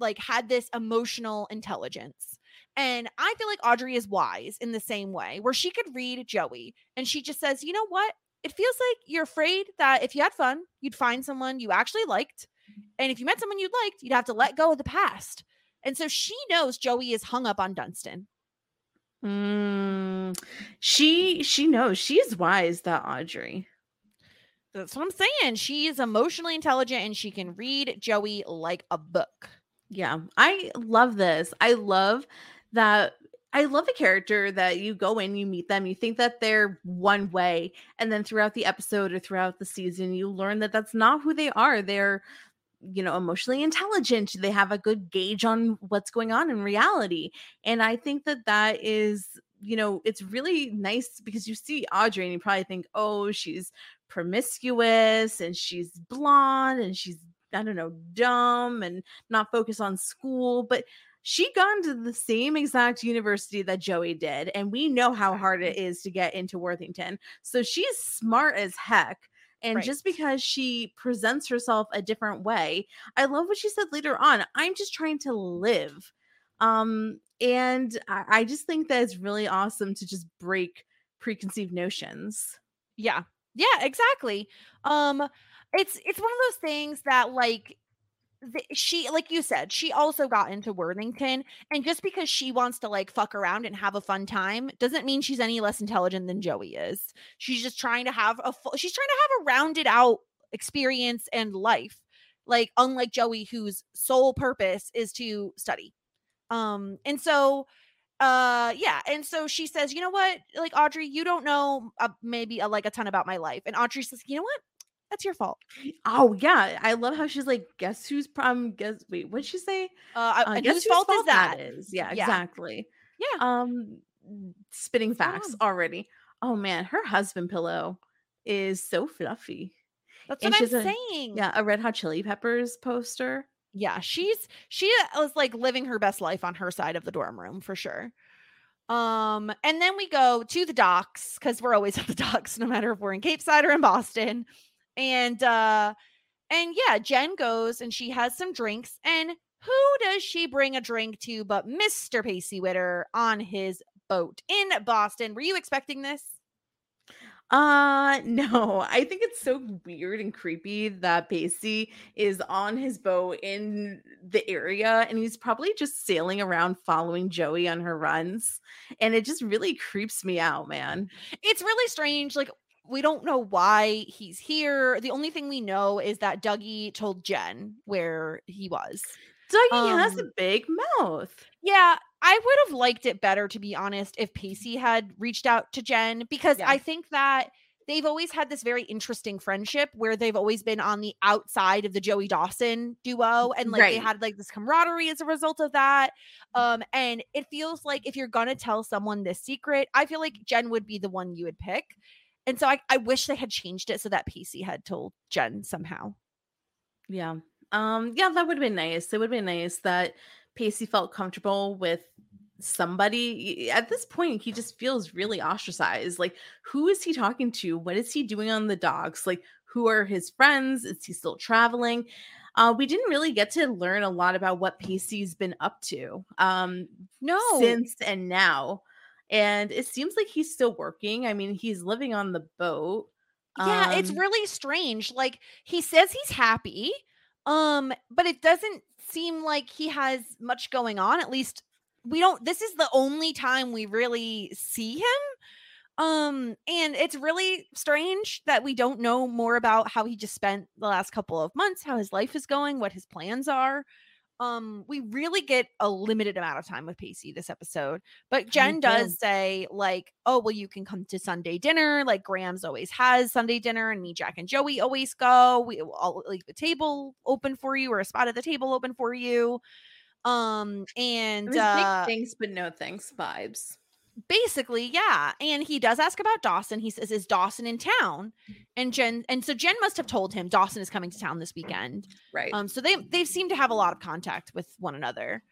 like had this emotional intelligence and I feel like Audrey is wise in the same way, where she could read Joey and she just says, you know what? It feels like you're afraid that if you had fun, you'd find someone you actually liked. Mm-hmm. And if you met someone you liked, you'd have to let go of the past. And so she knows Joey is hung up on Dunstan. Mm, she she knows she is wise. That Audrey. That's what I'm saying. She is emotionally intelligent and she can read Joey like a book. Yeah, I love this. I love that. I love a character that you go in, you meet them, you think that they're one way, and then throughout the episode or throughout the season, you learn that that's not who they are. They're, you know, emotionally intelligent. They have a good gauge on what's going on in reality. And I think that that is, you know, it's really nice because you see Audrey and you probably think, oh, she's promiscuous and she's blonde and she's I don't know, dumb and not focus on school, but she gone to the same exact university that Joey did, and we know how hard it is to get into Worthington. So she's smart as heck. And Right. just because she presents herself a different way, I love what she said later on. I'm just trying to live. Um, and I, I just think that it's really awesome to just break preconceived notions. Yeah. Yeah, exactly. Um it's it's one of those things that like the, she like you said she also got into worthington and just because she wants to like fuck around and have a fun time doesn't mean she's any less intelligent than joey is. She's just trying to have a full she's trying to have a rounded out experience and life like unlike joey whose sole purpose is to study. Um and so uh yeah and so she says you know what? Like audrey you don't know uh, maybe uh, like a ton about my life. And audrey says you know what that's your fault Oh yeah, I love how she's like, guess whose problem? Guess wait, what'd she say? uh, Uh, guess whose fault, is that is? Yeah, Yeah. exactly. Yeah. Um, spitting facts already. Oh man, her husband pillow is so fluffy. that's and what i'm she's a- saying Yeah, a Red Hot Chili Peppers poster. yeah she's she was like living her best life on her side of the dorm room for sure um and then we go to the docks because we're always at the docks no matter if we're in capeside or in boston and uh and yeah jen goes and she has some drinks and who does she bring a drink to but mr pacey witter on his boat in boston were you expecting this Uh no, I think it's so weird and creepy that Pacey is on his boat in the area and he's probably just sailing around following Joey on her runs. And it just really creeps me out, man. it's really strange. Like, we don't know why he's here. The only thing we know is that Dougie told Jen where he was. Dougie has a Um, big mouth. Yeah, I would have liked it better, to be honest, if Pacey had reached out to Jen because Yeah. I think that they've always had this very interesting friendship where they've always been on the outside of the Joey Dawson duo and like they had like this camaraderie as a result of that. Um and it feels like if you're going to tell someone this secret, I feel like Jen would be the one you would pick. And so I, I wish they had changed it so that Pacey had told Jen somehow. Yeah. Um, yeah, that would have been nice. It would have been nice that Pacey felt comfortable with somebody at this point he just feels really ostracized like who is he talking to what is he doing on the docks like who are his friends is he still traveling uh, we didn't really get to learn a lot about what pacey's been up to um No. since and now and it seems like he's still working i mean he's living on the boat Yeah, it's Um, really strange. Like he says he's happy, um, but it doesn't seem like he has much going on. At least we don't this is the only time we really see him. Um, and it's really strange that we don't know more about how he just spent the last couple of months, how his life is going, what his plans are. Um, we really get a limited amount of time with Pacey this episode, but Jen does say, like, oh, well, you can come to Sunday dinner. Like, Grams always has Sunday dinner, and me, Jack, and Joey always go. We all leave the table open for you, or a spot at the table open for you. Um, and uh, thanks but no thanks vibes basically yeah and he does ask about dawson he says is dawson in town? And jen and so jen must have told him dawson is coming to town this weekend. Right. Um so they they seem to have a lot of contact with one another.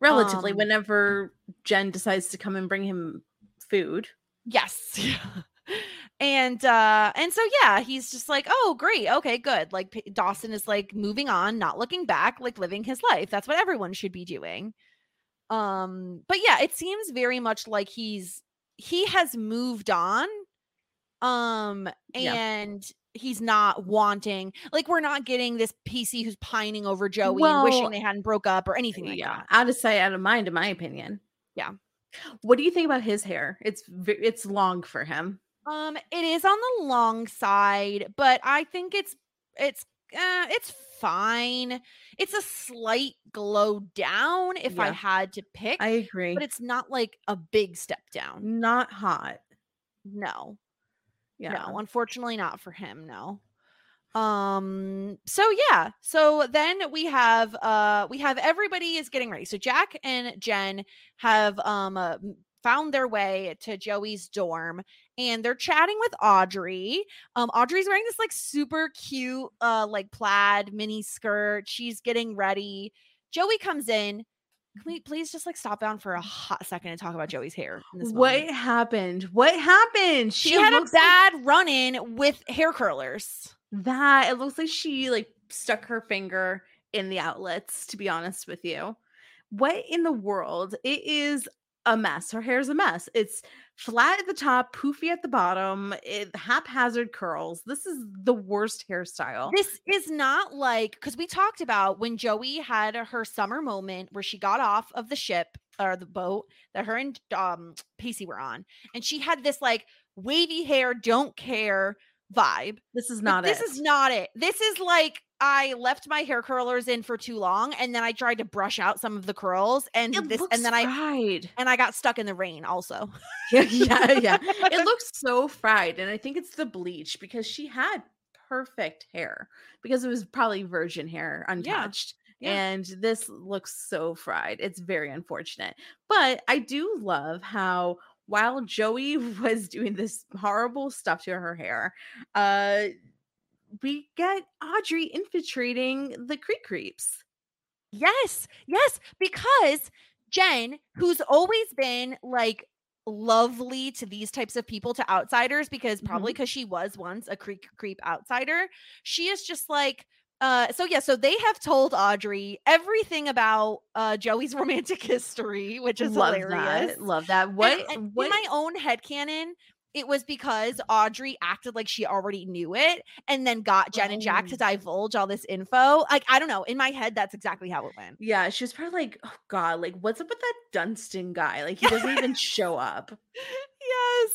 Relatively um, whenever jen decides to come and bring him food. Yes. And uh and so yeah he's just like oh great okay good. Like P- dawson is like moving on not looking back like living his life. That's what everyone should be doing um but yeah it seems very much like he's he has moved on um Yeah. and he's not wanting like we're not getting this pacey who's pining over joey and wishing they hadn't broke up or anything like yeah that out of sight out of mind in my opinion Yeah. what do you think about his hair it's it's long for him Um, it is on the long side, but I think it's it's uh, it's fine. It's a slight glow down if I Yeah. had to pick, i agree but it's not like a big step down. not hot No, yeah no, unfortunately not for him. No. Um. So yeah. So then we have uh we have everybody is getting ready. So Jack and Jen have um uh, m- found their way to Joey's dorm and they're chatting with Audrey. Um Audrey's wearing this like super cute uh like plaid mini skirt. She's getting ready. Joey comes in. Can we please just like stop down for a hot second and talk about Joey's hair? in this what happened what happened She, had a looks like bad run in with hair curlers. that it looks like she like stuck her finger in the outlets to be honest with you what in the world it is a mess her hair's a mess it's flat at the top poofy at the bottom it haphazard curls this is the worst hairstyle This is not like because we talked about when Joey had her summer moment where she got off of the ship or the boat that her and um Pacey were on, and she had this like wavy hair, don't care vibe. this is But not this is not it. This is like I left my hair curlers in for too long, and then I tried to brush out some of the curls, and it this, and then I fried. and I got stuck in the rain. Also, yeah yeah yeah it looks so fried and i think it's the bleach because she had perfect hair because it was probably virgin hair untouched yeah. and this looks so fried it's very unfortunate but i do love how while joey was doing this horrible stuff to her hair uh we get audrey infiltrating the creek creeps. Yes, yes, because Jen, who's always been like lovely to these types of people, to outsiders, because probably because she was once a creep creep outsider, she is just like, uh, so yeah, so they have told Audrey everything about uh Joey's romantic history, which is love hilarious. that love that. And- what and what in my own head headcanon, it was because Audrey acted like she already knew it and then got Jen and Jack to divulge all this info. Like, I don't know. In my head, that's exactly how it went. Yeah, she was probably like, oh God, like what's up with that Dunstan guy? Like he doesn't even show up. yes.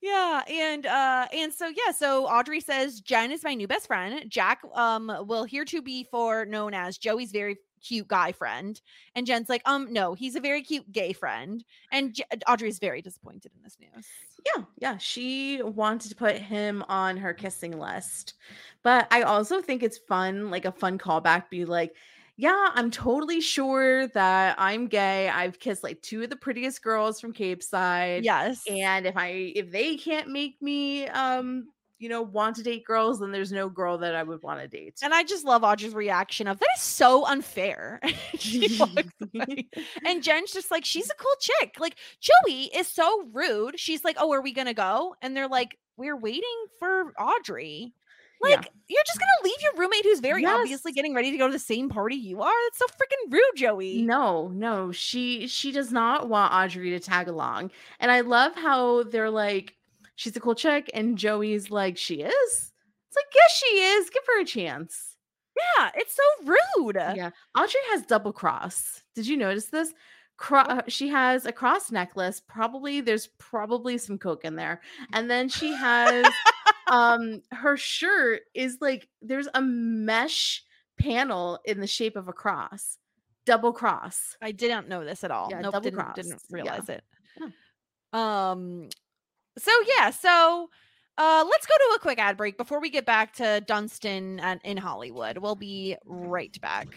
Yeah. And uh and so yeah, so Audrey says Jen is my new best friend. Jack um will hereto be for known as Joey's very cute guy friend. And Jen's like, um, no, he's a very cute gay friend. And J- Audrey's very disappointed in this news. Yeah, yeah. She wanted to put him on her kissing list. But I also think it's fun, like a fun callback, be like, yeah, I'm totally sure that I'm gay. I've kissed like two of the prettiest girls from Capeside. Yes. And if I if they can't make me um you know, want to date girls, then there's no girl that I would want to date. And I just love Audrey's reaction of that is so unfair. And Jen's just like, she's a cool chick. Like Joey is so rude. She's like, Oh, are we gonna go? And they're like, We're waiting for Audrey. Yeah. Like, you're just gonna leave your roommate who's very obviously getting ready to go to the same party you are? That's so freaking rude, Joey. No, no, she she does not want Audrey to tag along. And I love how they're like, she's a cool chick, and Joey's like, she is. It's like, yes, she is. Give her a chance. Yeah, it's so rude. Yeah. Audrey has double cross. Did you notice this? Cro- uh, she has a cross necklace. Probably there's probably some coke in there. And then she has um her shirt is like there's a mesh panel in the shape of a cross. Double cross. I didn't know this at all. Yeah, nope, double didn't, didn't cross. Yeah. realize it. Um so yeah, so uh let's go to a quick ad break before we get back to Dunstan in Hollywood. We'll be right back.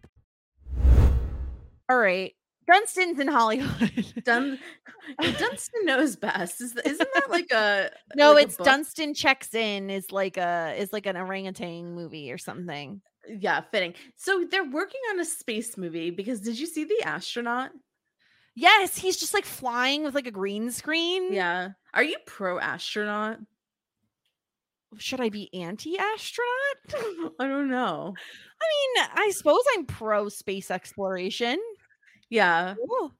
All right. Dunstan's in Hollywood. Dun- Dunstan knows best. Is, isn't that like a no, like it's book? Dunstan checks in is like a is like an orangutan movie or something. Yeah, fitting. So they're working on a space movie because did you see the astronaut? Yes, he's just like flying with like a green screen. Yeah. Are you pro astronaut? Should I be anti-astronaut? I don't know. I mean, I suppose I'm pro space exploration. Yeah. Ooh.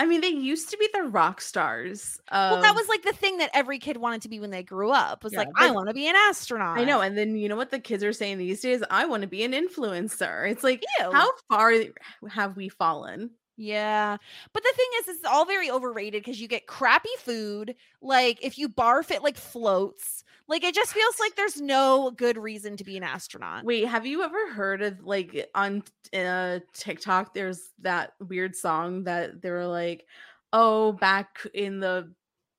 I mean, they used to be the rock stars. Well, that was like the thing that every kid wanted to be when they grew up. Was Yeah, like, I want to be an astronaut. I know. And then you know what the kids are saying these days? I want to be an influencer. It's like, Ew. how far have we fallen? Yeah. But the thing is, it's all very overrated because you get crappy food. Like, if you barf, it like floats. Like, it just feels like there's no good reason to be an astronaut. Wait, have you ever heard of like on uh, TikTok? There's that weird song that they were like, oh, back in the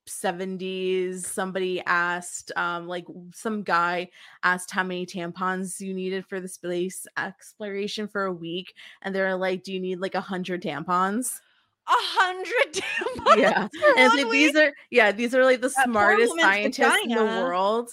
70s, somebody asked, um, like some guy asked how many tampons you needed for the space exploration for a week, and they're like, do you need like a hundred tampons? A hundred tampons Yeah. and like these are yeah these are like the That smartest woman's scientists in the world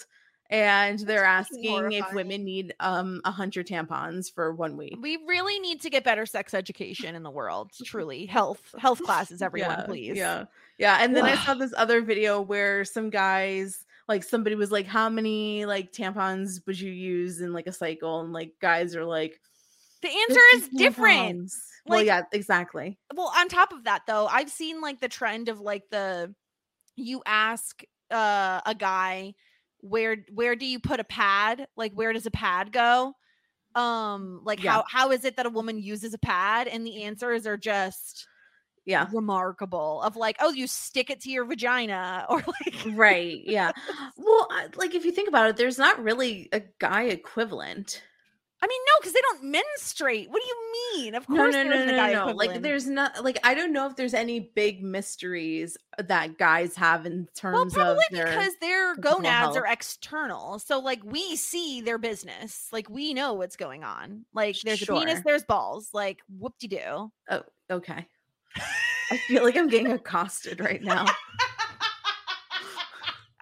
and they're fucking asking if women need um a hundred tampons for one week We really need to get better sex education in the world. Truly, health health classes, everyone, yeah, please. yeah yeah and then i saw this other video where some guys like somebody was like how many like tampons would you use in like a cycle and like guys are like The answer is 50 different. tampons. well yeah exactly. Well on top of that though i've seen like the trend of like the you ask uh a guy where where do you put a pad? Like where does a pad go? Um like Yeah. how how is it that a woman uses a pad? And the answers are just yeah. remarkable of like oh you stick it to your vagina or like right yeah. Well like if you think about it there's not really a guy equivalent i mean no because they don't menstruate what do you mean of course no, no, no, guy no. Like, there's not like I don't know if there's any big mysteries uh, that guys have in terms. Well, probably their. because their gonads are external. So, like, we see their business. Like, we know what's going on. Like, there's a penis, there's balls. Like, whoop de doo. oh, okay. I feel like I'm getting accosted right now.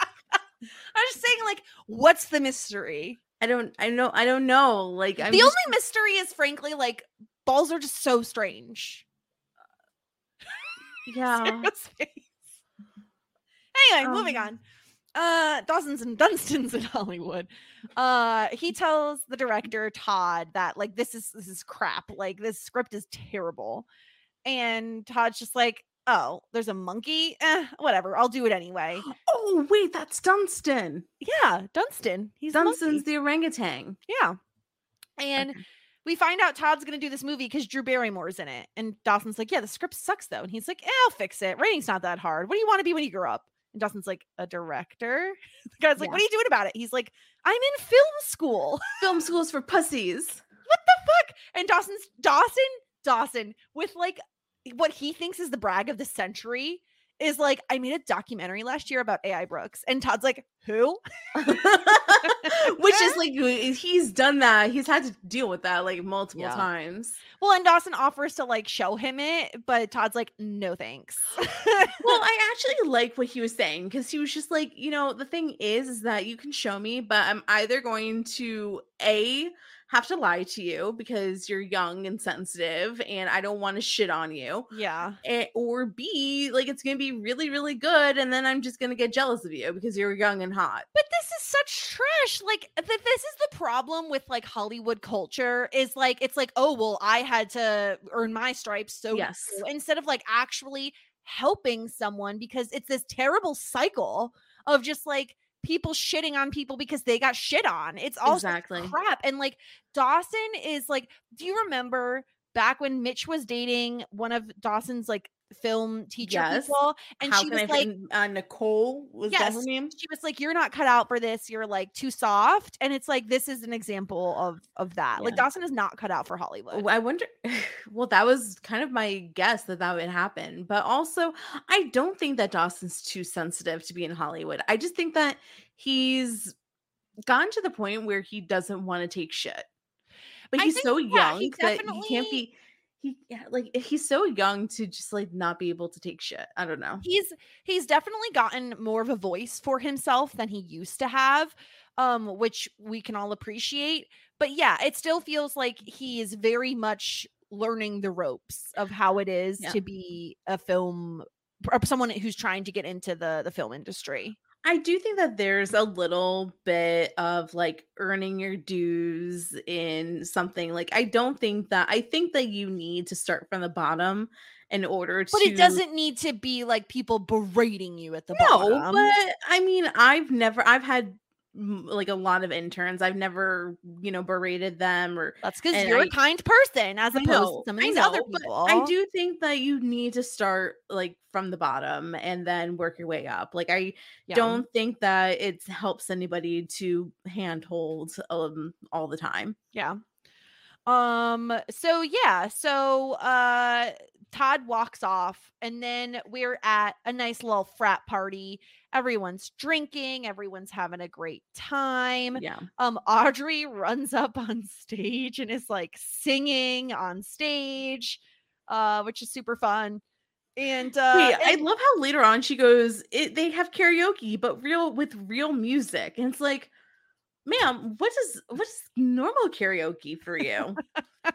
I'm just saying, like, what's the mystery? I don't. I know. I don't know. Like I'm the just, only mystery is, frankly, like, balls are just so strange. yeah. Anyway, moving Um, on. Uh Dawson's and Dunstan's in Hollywood. Uh he tells the director Todd that like this is this is crap. Like this script is terrible. And Todd's just like, "Oh, there's a monkey? Eh, whatever. I'll do it anyway." Oh wait, that's Dunstan. Yeah, Dunstan. He's the. Dunstan's the orangutan. Yeah. And Okay. we find out Todd's going to do this movie because Drew Barrymore's in it. And Dawson's like, yeah, the script sucks though. And he's like, eh, I'll fix it. Writing's not that hard. What do you want to be when you grow up? And Dawson's like, a director? The guy's like, Yeah. what are you doing about it? He's like, I'm in film school. Film schools for pussies. what the fuck? And Dawson's Dawson, Dawson, with like what he thinks is the brag of the century, is like, I made a documentary last year about AI Brooks. And Todd's like, who? Which is like he's done that. He's had to deal with that like multiple Yeah. times. Well, and Dawson offers to like show him it, but Todd's like, no thanks. well, I actually like what he was saying because he was just like, you know, the thing is, is that you can show me, but I'm either going to a have to lie to you because you're young and sensitive, and I don't want to shit on you, yeah. eh, or b like it's gonna be really, really good, and then I'm just gonna get jealous of you because you're young and hot. But this is such trash. Like th- this is the problem with like Hollywood culture is like it's like, oh well, I had to earn my stripes, so Yes. instead of like actually helping someone because it's this terrible cycle of just like people shitting on people because they got shit on. It's all Exactly. crap. And like Dawson is like, do you remember back when Mitch was dating one of Dawson's like film teacher Yes. people? And How she was I like, uh, Nicole? Was that her Yes. name? she was like, "You're not cut out for this. You're like too soft." And it's like this is an example of of that. Like Dawson is not cut out for Hollywood. I wonder. Well, that was kind of my guess that that would happen. But also, I don't think that Dawson's too sensitive to be in Hollywood. I just think that he's gotten to the point where he doesn't want to take shit. But he's think, so yeah, young he that he can't be. He yeah, like he's so young to just like not be able to take shit. I don't know. he's he's definitely gotten more of a voice for himself than he used to have, um, which we can all appreciate. But yeah, it still feels like he is very much learning the ropes of how it is Yeah. to be a film or someone who's trying to get into the the film industry. I do think that there's a little bit of like earning your dues in something. Like I don't think that I think that you need to start from the bottom in order to But it doesn't need to be like people berating you at the No, bottom. No, but I mean, I've never I've had like a lot of interns. I've never, you know, berated them or That's because you're I- a kind person, as opposed know, to some of these know, other people. I do think that you need to start like from the bottom and then work your way up. Like I Yeah. don't think that it helps anybody to handhold um all the time. Yeah. Um. So yeah. So uh, Todd walks off, and then we're at a nice little frat party. Everyone's drinking. Everyone's having a great time. Yeah. Um. Audrey runs up on stage and is like singing on stage, uh, which is super fun. And uh, Wait, I love how later on she goes, it, they have karaoke, but real with real music. And it's like, ma'am, what is what is normal karaoke for you?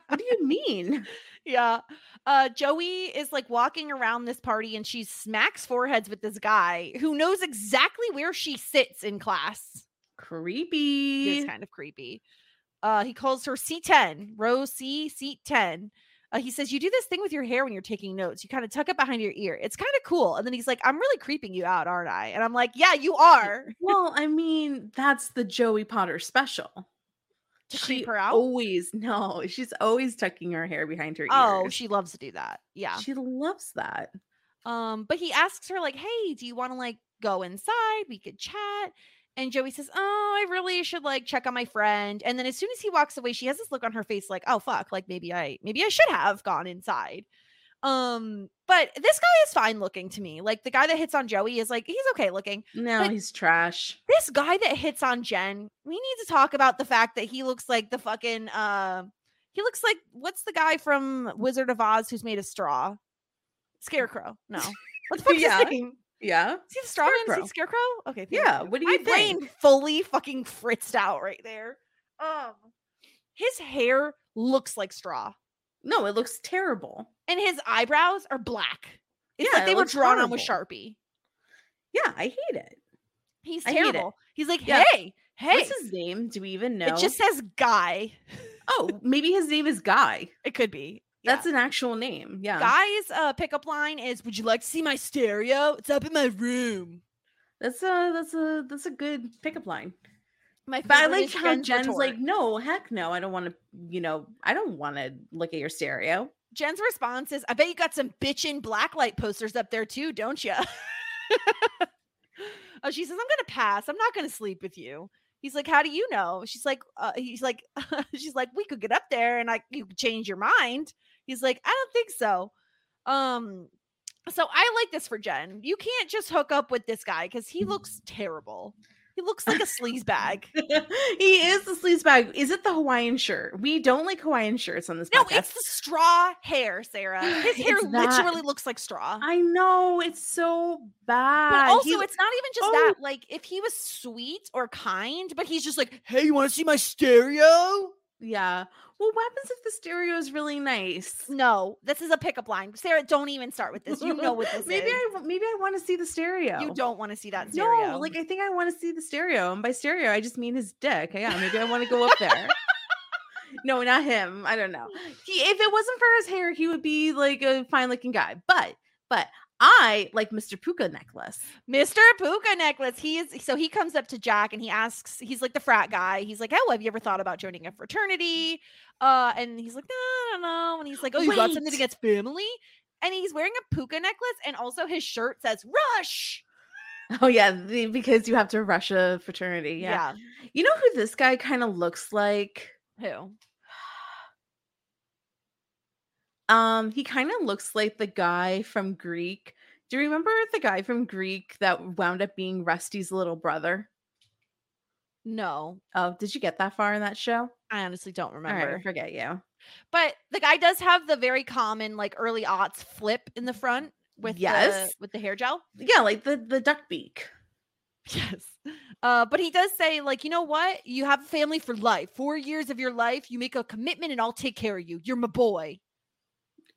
what do you mean? Yeah. Uh Joey is like walking around this party and she smacks foreheads with this guy who knows exactly where she sits in class. Creepy. is kind of creepy. Uh he calls her C10, row C, seat 10. Uh, he says, You do this thing with your hair when you're taking notes. You kind of tuck it behind your ear. It's kind of cool. And then he's like, I'm really creeping you out, aren't I? And I'm like, Yeah, you are. well, I mean, that's the Joey Potter special. To creep her out? Always no, she's always tucking her hair behind her ear. Oh, ears. she loves to do that. Yeah. she loves that. Um, but he asks her, like, hey, do you want to like go inside? We could chat. And Joey says, Oh, I really should like check on my friend. And then as soon as he walks away, she has this look on her face like, oh fuck, like maybe I maybe I should have gone inside. Um, but this guy is fine looking to me. Like the guy that hits on Joey is like, he's okay looking. No, But- he's trash. This guy that hits on Jen, we need to talk about the fact that he looks like the fucking uh he looks like what's the guy from Wizard of Oz who's made of straw? Scarecrow. No. What the fuck's Yeah. his name? Yeah. See the straw man? Is Scarecrow. the scarecrow? Okay. Yeah. you. What do My you brain think? fully fucking fritzed out right there. Um, his hair looks like straw, No, it looks terrible. and his eyebrows are black. It's Yeah, like they were drawn on with. Sharpie. Yeah, I hate it. He's hate it. terrible. He's like, Yeah. hey, hey. What's his name? Do we even know? It just says guy. oh, maybe his name is Guy. It could be. That's an actual name. Yeah. Guy's uh, pickup line is, "Would you like to see my stereo? It's up in my room." That's a that's a that's a good pickup line. My But I favorite like is how Jen's like, no, heck no, I don't want to. You know, I don't want to look at your stereo. Jen's response is, "I bet you got some bitchin' blacklight posters up there too, don't you?" Oh, she says, I'm gonna pass. I'm not gonna sleep with you. He's like, How do you know? She's like, uh, he's like, she's like, we could get up there and I you could change your mind. He's like, I don't think so. Um, so I like this for Jen. You can't just hook up with this guy because he looks terrible. He looks like a sleaze bag. he is the sleaze bag. Is it the Hawaiian shirt? We don't like Hawaiian shirts on this No, podcast. it's the straw hair, Sarah. His hair It's that. literally looks like straw. I know it's so bad. But also, He- it's not even just Oh. that. Like, if he was sweet or kind, but he's just like, "Hey, you want to see my stereo?" yeah. Well, what happens if the stereo is really nice? No, this is a pickup line. Sarah, don't even start with this. You know what this maybe is. I maybe I want to see the stereo. You don't want to see that stereo. No, like I think I want to see the stereo, and by stereo I just mean his dick. Yeah, maybe I want to go up there. no, not him. I don't know. He, if it wasn't for his hair, he would be like a fine looking guy. But but I like Mr. Puka necklace. Mr. Puka necklace. He is so he comes up to Jack and he asks, he's like the frat guy. He's like, Oh, have you ever thought about joining a fraternity? Uh, and he's like, No, I don't know. And he's like, Oh, you got something Wait. against family? And he's wearing a puka necklace, and also his shirt says Rush. Oh yeah, the, because you have to rush a fraternity. Yeah. You know who this guy kind of looks like? Who? Um, he kind of looks like the guy from Greek. Do you remember the guy from Greek that wound up being Rusty's little brother? No, Oh, did you get that far in that show? I honestly don't All right, remember. forget you. But the guy does have the very common like early aughts flip in the front with Yes. the, with the hair gel. Yeah, like the the duck beak. Yes. Uh, but he does say, like, you know what? You have a family for life. Four years of your life, you make a commitment and I'll take care of you. You're my boy.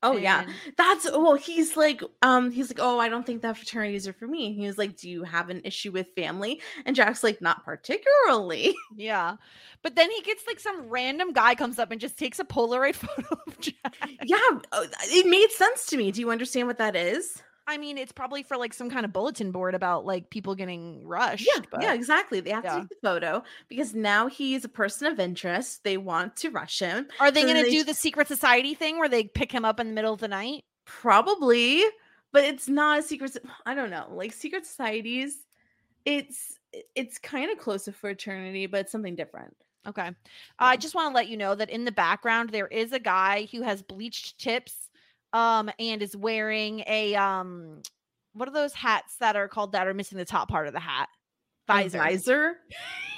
Oh yeah. That's well, he's like, um, he's like, Oh, I don't think that fraternities are for me. He was like, Do you have an issue with family? And Jack's like, Not particularly. Yeah. But then he gets like some random guy comes up and just takes a Polaroid photo of Jack. yeah, uh, it made sense to me. Do you understand what that is? I mean, it's probably for like some kind of bulletin board about like people getting rushed. Yeah, but yeah, exactly. They have yeah. to take the photo because now he's a person of interest. They want to rush him. Are they So going to do the secret society thing where they pick him up in the middle of the night? Probably, but it's not a secret. I don't know. Like secret societies, it's it's kind of close to fraternity, but it's something different. Okay. I just want to let you know that in the background there is a guy who has bleached tips um and is wearing a um what are those hats that are called that are missing the top part of the hat? A Visor.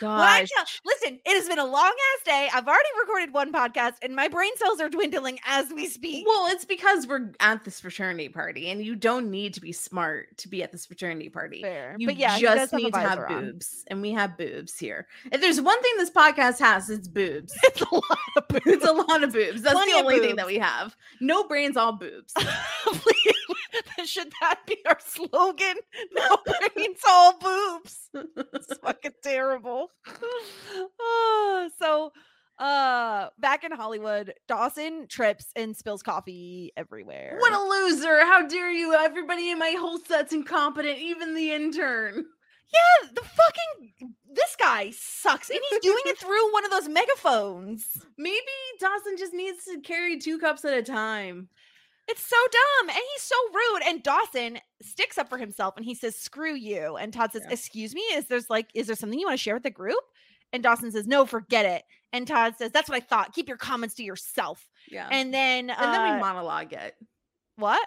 visor. Well, I Gosh. tell- listen, it has been a long ass day. I've already recorded one podcast and my brain cells are dwindling as we speak. Well, it's because we're at this fraternity party, and you don't need to be smart to be at this fraternity party. Fair. You but yeah, just need to have on. boobs, and we have boobs here. If there's one thing this podcast has, it's boobs. It's a lot of boobs. it's a lot of boobs. That's Plenty the only thing that we have. No brains, all boobs. Please, Should that be our slogan? No brains, all boobs. It's fucking terrible. Ah, so uh back in Hollywood, Dawson trips and spills coffee everywhere. What a loser! How dare you? Everybody in my whole set's incompetent, even the intern. yeah, the fucking this guy sucks. And he's doing it through one of those megaphones. Maybe Dawson just needs to carry two cups at a time. It's so dumb. And he's so rude. And Dawson sticks up for himself and he says, screw you. And Todd says, Yeah. excuse me, is there's like, is there something you want to share with the group? And Dawson says, no, forget it. And Todd says, that's what I thought. Keep your comments to yourself. Yeah. And then, uh, and then we monologue it. what?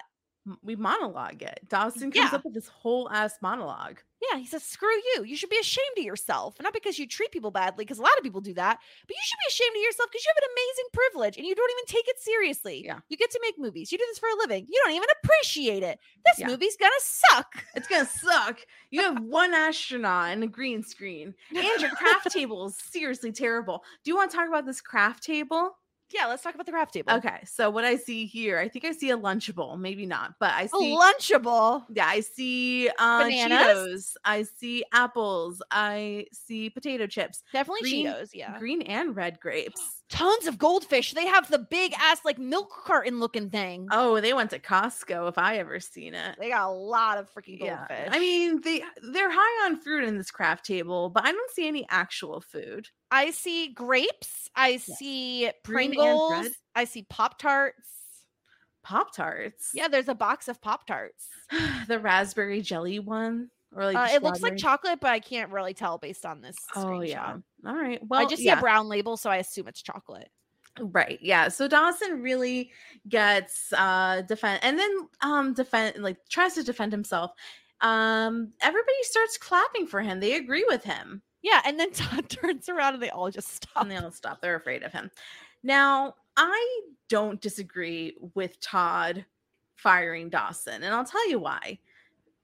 We monologue it. Dawson comes Yeah. up with this whole ass monologue. Yeah, he says, screw you. You should be ashamed of yourself. Not because you treat people badly, because a lot of people do that, but you should be ashamed of yourself because you have an amazing privilege and you don't even take it seriously. Yeah. You get to make movies. You do this for a living. You don't even appreciate it. This Yeah. movie's gonna suck. It's gonna suck. You have one astronaut and a green screen, and your craft table is seriously terrible. Do you want to talk about this craft table? Yeah, let's talk about the craft table. Okay, so what I see here, I think I see a Lunchable, maybe not, but I see a Lunchable. Yeah, I see uh Bananas? Cheetos. I see apples. I see potato chips. Definitely Green- Cheetos. Yeah. Green and red grapes. Tons of goldfish. They have the big ass like milk carton looking thing. Oh, they went to Costco if I ever seen it. They got a lot of freaking goldfish. Yeah. I mean, they they're high on fruit in this craft table, but I don't see any actual food. I see grapes. I see Pringles. I see Pop Tarts. Pop Tarts. Yeah, there's a box of Pop Tarts. the raspberry jelly one. Or like Uh, it looks like chocolate, but I can't really tell based on this. Oh yeah. All right. Well, I just see a brown label, so I assume it's chocolate. Right. Yeah. So Dawson really gets uh defend and then um defend like tries to defend himself. Um everybody starts clapping for him. They agree with him. Yeah, and then Todd turns around and they all just stop. And they all stop. They're afraid of him. Now, I don't disagree with Todd firing Dawson, and I'll tell you why.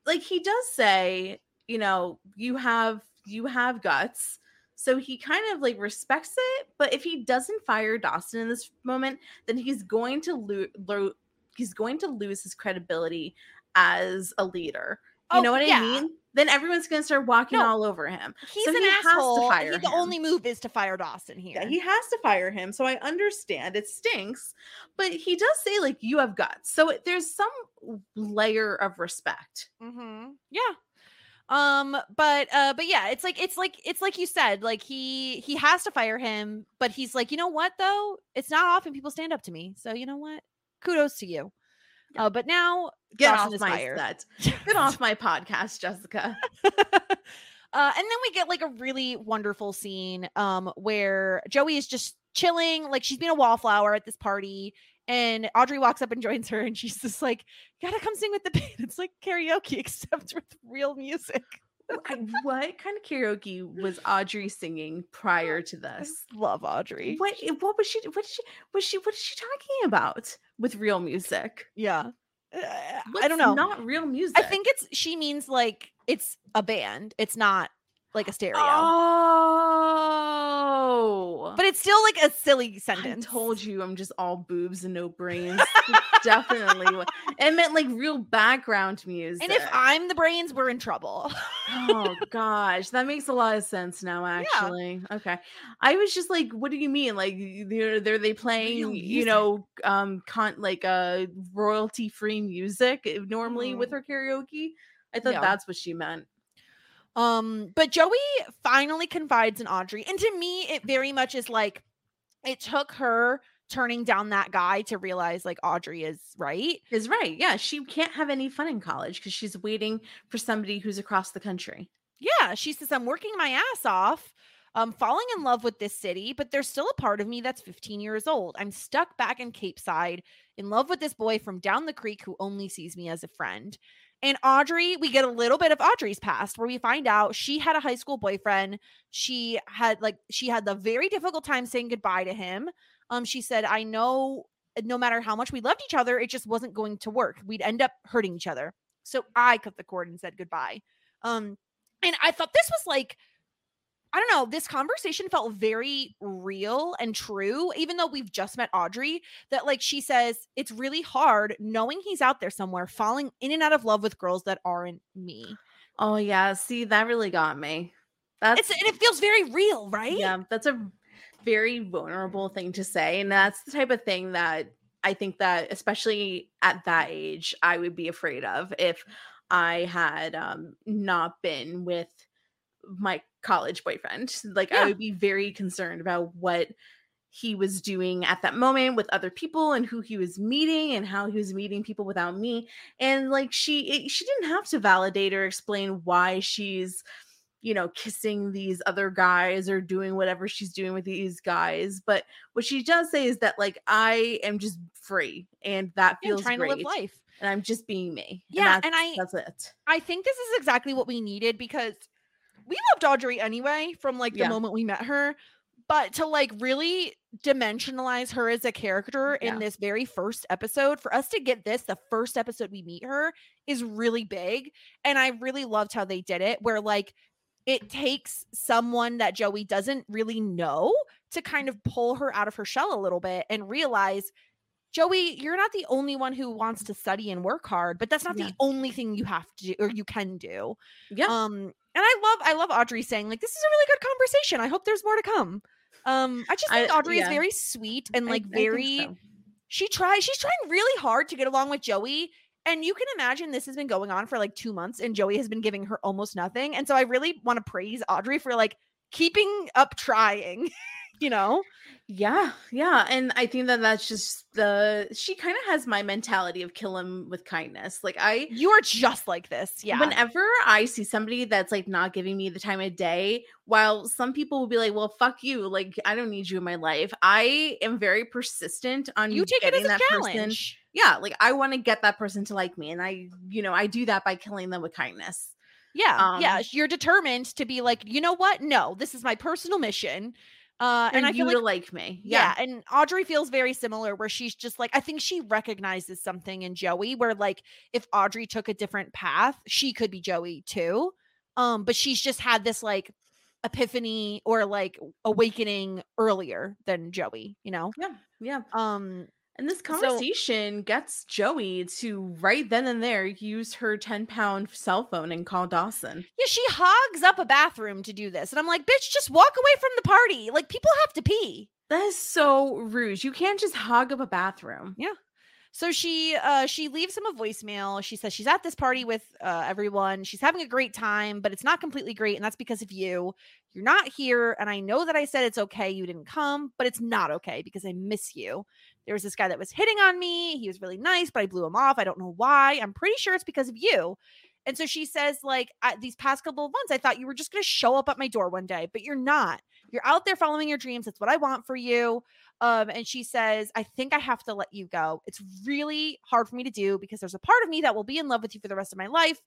Like he does say, you know, you have you have guts. So he kind of like respects it, but if he doesn't fire Dawson in this moment, then he's going to lose lo- he's going to lose his credibility as a leader. You Oh, know what yeah. I mean? Then everyone's going to start walking No. all over him. He's So an he asshole. fire he- the him. only move is to fire Dawson here. Yeah, he has to fire him. So I understand it stinks, but he does say like you have guts. So it- there's some layer of respect. Mm-hmm. Yeah. Um, but uh, but yeah, it's like it's like it's like you said, like he he has to fire him, but he's like, you know what though? It's not often people stand up to me. So you know what? Kudos to you. Uh, but now Get off my fired. set. Get off my podcast, Jessica. uh, and then we get like a really wonderful scene um where Joey is just chilling, like she's being a wallflower at this party, and Audrey walks up and joins her, and she's just like, "Gotta come sing with the band." It's like karaoke, except with real music. I- what kind of karaoke was Audrey singing prior to I this? love Audrey. What what was she what did she was she what is she talking about with real music? Yeah, Uh, I don't know. Not real music. I think it's she means like it's a band. It's not like a stereo. Oh, But it's still like a silly sentence. I told you I'm just all boobs and no brains. Definitely. what- It meant like real background music. And if I'm the brains, we're in trouble. oh gosh, that makes a lot of sense now, actually. Okay. I was just like, what do you mean? Like they're they're they playing, you know, um con like uh royalty free music uh, normally with Mhm. her karaoke? I thought Yeah. that's what she meant. Um, but Joey finally confides in Audrey. And to me, it very much is like it took her turning down that guy to realize like Audrey is right. Is right. Yeah, she can't have any fun in college because she's waiting for somebody who's across the country. Yeah, she says, I'm working my ass off. I'm falling in love with this city, but there's still a part of me that's 15 years old. I'm stuck back in Capeside, in love with this boy from down the creek who only sees me as a friend. And Audrey, we get a little bit of Audrey's past where we find out she had a high school boyfriend. She had like she had the very difficult time saying goodbye to him. Um, she said, I know no matter how much we loved each other, it just wasn't going to work. We'd end up hurting each other. So I cut the cord and said goodbye. Um, and I thought this was like, I don't know, this conversation felt very real and true, even though we've just met Audrey. That, like, she says, it's really hard knowing he's out there somewhere, falling in and out of love with girls that aren't me. Oh yeah, see that really got me. That's It's, and it feels very real, right? Yeah, that's a very vulnerable thing to say. And that's the type of thing that I think that, especially at that age, I would be afraid of if I had um, not been with my college boyfriend. Like, I would be very concerned about what he was doing at that moment with other people and who he was meeting and how he was meeting people without me. And like she it, she didn't have to validate or explain why she's you know kissing these other guys or doing whatever she's doing with these guys. But what she does say is that like i am just free and that And feels trying great to live life. and i'm just being me. Yeah, that's, and I- that's it. I think this is exactly what we needed because we loved Audrey anyway from like the Yeah. moment we met her. But to like really dimensionalize her as a character Yeah. in this very first episode, for us to get this, the first episode we meet her, is really big. And I really loved how they did it, where like it takes someone that Joey doesn't really know to kind of pull her out of her shell a little bit and realize Joey, you're not the only one who wants to study and work hard, but that's not Yeah. the only thing you have to do or you can do. yeah Um, and I love I love Audrey saying like this is a really good conversation. I hope there's more to come. Um, I just think I- Audrey yeah. is very sweet and like I very so. she tries she's trying really hard to get along with Joey. And you can imagine this has been going on for like two months, and Joey has been giving her almost nothing. And so I really want to praise Audrey for like keeping up trying, you know? Yeah, yeah, and I think that that's just the she kind of has my mentality of kill him with kindness. Like I You are just like this. Yeah. Whenever I see somebody that's like not giving me the time of day, while some people will be like, "Well, fuck you," like I don't need you in my life. I am very persistent on you take it as a that person. challenge. Yeah, like I want to get that person to like me, and I, you know, I do that by killing them with kindness. Yeah. yeah. Um, You're determined to be like, you know what? No, this is my personal mission. Uh, and I you feel like like me. Yeah. and Audrey feels very similar where she's just like I think she recognizes something in Joey where like if Audrey took a different path, she could be Joey too. Um but she's just had this like epiphany or like awakening earlier than Joey, you know. yeah, yeah. Um And this So- conversation gets Joey to right then and there use her ten pound cell phone and call Dawson. yeah, she hogs up a bathroom to do this. And I'm like, "Bitch, just walk away from the party. Like people have to pee." That is so rude. You can't just hog up a bathroom. Yeah. So she uh she leaves him a voicemail. She says she's at this party with uh everyone. She's having a great time, but it's not completely great and that's because of you. You're not here and I know that I said it's okay you didn't come, but it's not okay because I miss you. There was this guy that was hitting on me. He was really nice, but I blew him off. I don't know why. I'm pretty sure it's because of you. And so she says like these past couple of months I thought you were just going to show up at my door one day, but you're not. You're out there following your dreams. That's what I want for you. Um, and she says, I think I have to let you go. It's really hard for me to do because there's a part of me that will be in love with you for the rest of my life.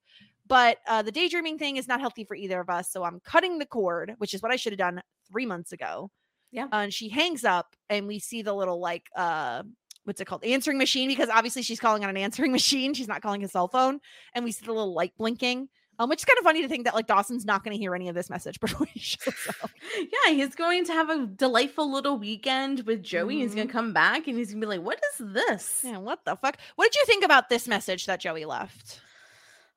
But uh, the daydreaming thing is not healthy for either of us. So I'm cutting the cord, which is what I should have done three months ago. Yeah. and she hangs up, and we see the little, like, uh, what's it called? Answering machine, because obviously she's calling on an answering machine. She's not calling a cell phone. And we see the little light blinking. Um, which is kind of funny to think that like Dawson's not going to hear any of this message before he shows up. Yeah, he's going to have a delightful little weekend with Joey. He's Mm-hmm. gonna come back and he's gonna be like, "What is this?" Yeah, what the fuck? What did you think about this message that Joey left?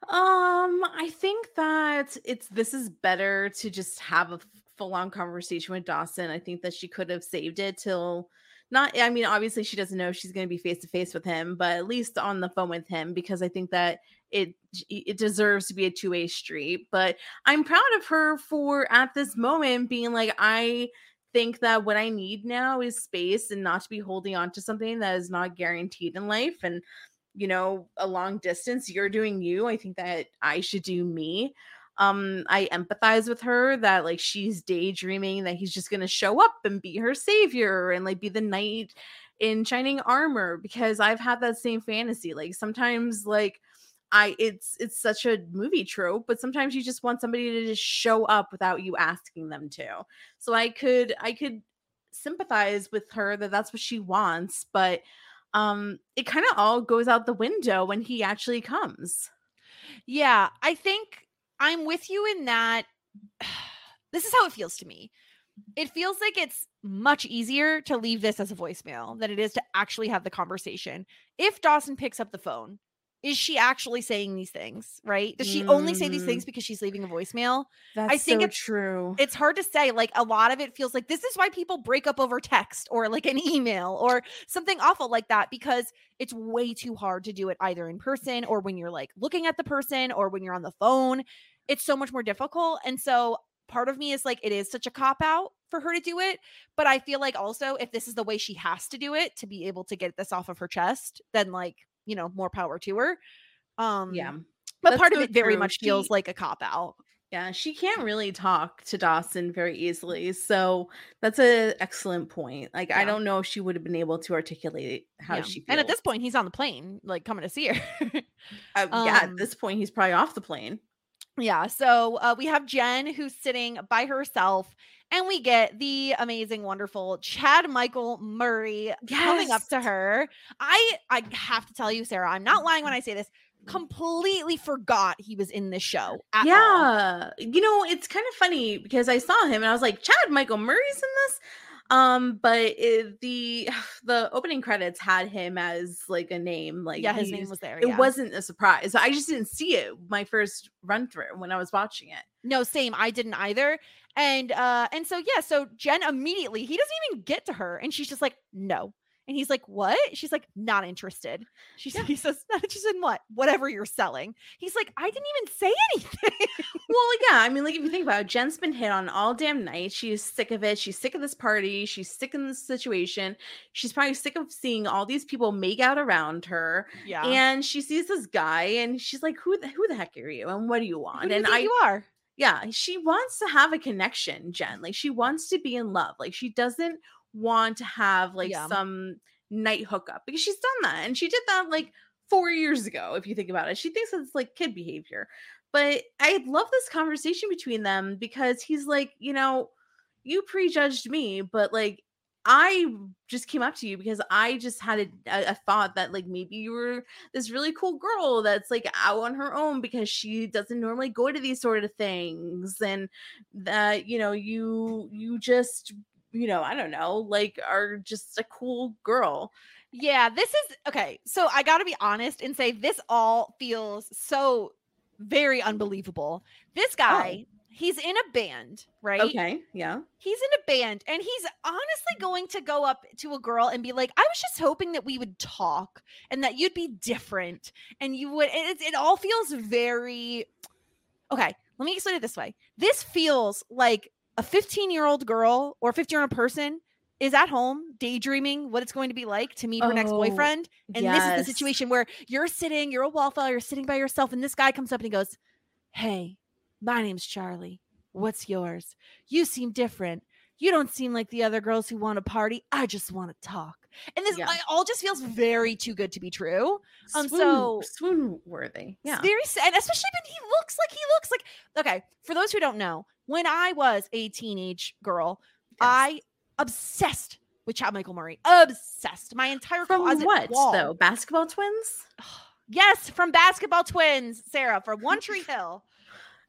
Um, I think that it's this is better to just have a full on conversation with Dawson. I think that she could have saved it till not I mean, obviously she doesn't know she's going to be face to face with him, but at least on the phone with him because I think that it it deserves to be a two-way street. But I'm proud of her for at this moment being like I think that what I need now is space and not to be holding on to something that is not guaranteed in life and you know a long distance you're doing you i think that i should do me um i empathize with her that like she's daydreaming that he's just gonna show up and be her savior and like be the knight in shining armor because i've had that same fantasy like sometimes like i it's it's such a movie trope but sometimes you just want somebody to just show up without you asking them to. So i could i could sympathize with her that that's what she wants but um it kind of all goes out the window when he actually comes. Yeah, I think I'm with you in that. This is how it feels to me. It feels like it's much easier to leave this as a voicemail than it is to actually have the conversation. If Dawson picks up the phone, is she actually saying these things, right? Does she only say these Mm. things because she's leaving a voicemail? that's think so it's- true It's hard to say. Like a lot of it feels like this is why people break up over text or like an email or something awful like that because it's way too hard to do it either in person or when you're like looking at the person or when you're on the phone. It's so much more difficult. And so part of me is like, it is such a cop out for her to do it. But I feel like also, if this is the way she has to do it to be able to get this off of her chest, then like, you know, more power to her. Um, yeah But that's part of it very true. much feels She- like a cop out. yeah she can't really talk to dawson very easily so that's an excellent point like i don't know if she would have been able to articulate how Yeah. she feels And at this point, he's on the plane, like coming to see her. uh, yeah at um, this point he's probably off the plane yeah. So uh, we have Jen who's sitting by herself, and we get the amazing, wonderful Chad Michael Murray coming up to her. I I have to tell you, Sarah, I'm not lying when I say this. Completely forgot he was in this show. At all. yeah you know it's kind of funny because i saw him and i was like chad michael murray's in this um but it, the the opening credits had him as like a name like yeah, his name was there. it yeah. wasn't a surprise i just didn't see it my first run through when i was watching it No, same. I didn't either. And uh and so yeah, so Jen immediately, he doesn't even get to her and she's just like, "No." And he's like, What? She's like, Not interested. She Yeah. he says, Not interested in what? Whatever you're selling. He's like, I didn't even say anything. Well, yeah, I mean, like if you think about it, Jen's been hit on all damn night. She's sick of it. She's sick of this party. She's sick of this situation. She's probably sick of seeing all these people make out around her. yeah. And she sees this guy, and she's like, "Who the who the heck are you? And what do you want?" Do you and think I, you are. yeah, she wants to have a connection, Jen. Like she wants to be in love. Like she doesn't want to have like Yeah. some night hookup because she's done that, and she did that like four years ago. If you think about it, she thinks it's like kid behavior. But I love this conversation between them because he's like, you know, you prejudged me, but like I just came up to you because I just had a, a, a thought that like maybe you were this really cool girl that's like out on her own because she doesn't normally go to these sort of things and that you know you you just you know I don't know like are just a cool girl. Yeah, this is okay. So I got to be honest and say this all feels so very unbelievable. This oh. guy, he's in a band, right? Okay, yeah. He's in a band and he's honestly going to go up to a girl and be like, I was just hoping that we would talk and that you'd be different and you would. It, it all feels very. Okay, let me explain it this way. This feels like a 15 year old girl or 15 year old person is at home daydreaming what it's going to be like to meet her next Oh, boyfriend. And this is the situation where you're sitting, you're a wallflower, you're sitting by yourself, and this guy comes up and he goes, Hey, my name's Charlie. What's yours? You seem different. You don't seem like the other girls who want to party. I just want to talk. And this Yeah. all just feels very too good to be true. Um, swoon, so- swoon worthy. Yeah. very sad, especially when he looks like he looks like. Okay, for those who don't know, when I was a teenage girl, I obsessed with Chad Michael Murray. Obsessed. My entire From closet what wall. though? Basketball twins? Yes, from Basketball Twins, Sarah, from One Tree Hill.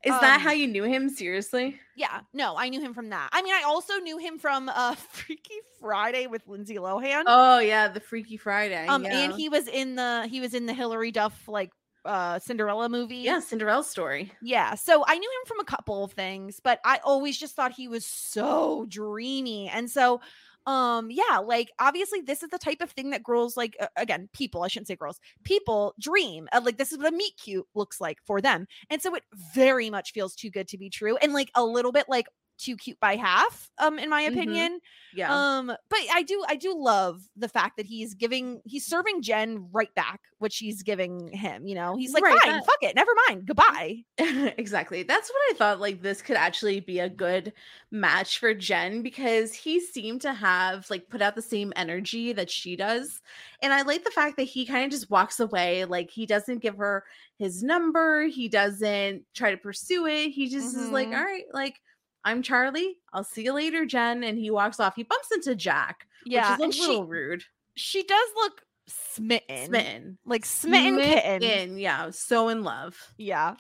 Is that how Um, you knew him? Seriously? Yeah, no, I knew him from that. I mean, I also knew him from uh Freaky Friday with Lindsay Lohan. Oh yeah, the Freaky Friday. um, yeah. and he was in the he was in the Hilary Duff like uh Cinderella movie. yeah, Cinderella story. Yeah. So I knew him from a couple of things, but I always just thought he was so dreamy. And so um yeah, like obviously this is the type of thing that girls like uh, again, people, I shouldn't say girls, people dream. of, like this is what a meet cute looks like for them. And so it very much feels too good to be true and like a little bit like too cute by half um in my Mhm. opinion Yeah. um but i do i do love the fact that he's giving he's serving jen right back what she's giving him you know he's like Right, fine that- fuck it never mind goodbye exactly. That's what I thought like this could actually be a good match for Jen because he seemed to have like put out the same energy that she does. And I like the fact that he kind of just walks away like he doesn't give her his number, he doesn't try to pursue it. He just is like, Mhm. "All right, like I'm Charlie. I'll see you later, Jen." And he walks off. He bumps into Jack, yeah which is a she little rude. she does look smitten Smitten. like smitten kitten Smitten, Yeah, so in love. yeah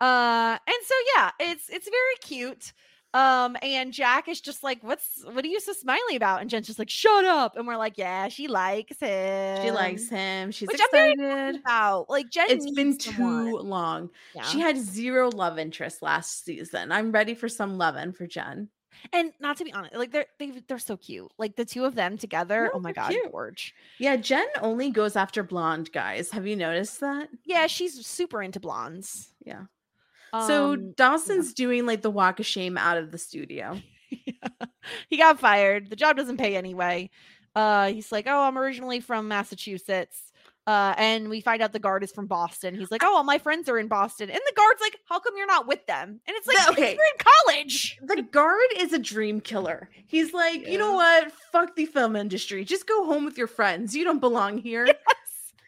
uh and so yeah it's it's very cute um and jack is just like what's what are you so smiley about and jen's just like shut up and we're like yeah she likes him She likes him. She's which excited. about like jen It's been needs too someone. long. She had zero love interest last season. I'm ready for some loving for Jen. and not to be honest like they're they, they're so cute like the two of them together No, oh my god cute. gorge Yeah, Jen only goes after blonde guys. Have you noticed that? yeah she's super into blondes Yeah. So Um, Dawson's doing like the walk of shame out of the studio. he got fired. The job doesn't pay anyway. Uh, he's like, "Oh, I'm originally from Massachusetts." Uh, and we find out the guard is from Boston. He's like, "Oh, all my friends are in Boston." And the guard's like, "How come you're not with them?" And it's like, The- okay. "You're in college." The guard is a dream killer. He's like, you know what? Fuck the film industry. Just go home with your friends. You don't belong here.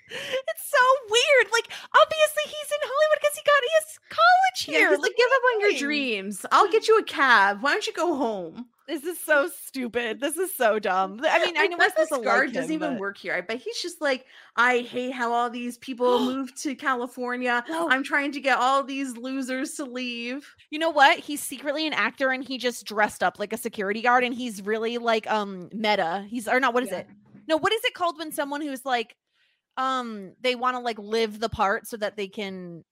It's so weird. Like, obviously, he's in Hollywood because he got his college here. he's like, give up on your dreams. I'll get you a cab. Why don't you go home? this is so stupid. This is so dumb. I mean, I I know this guard like doesn't even but- work here. I bet he's just like, I hate how all these people moved to California. No. I'm trying to get all these losers to leave. You know what? He's secretly an actor and he just dressed up like a security guard and he's really like um meta. He's or not what is Yeah. it? No, what is it called when someone who's like um they want to like live the part so that they can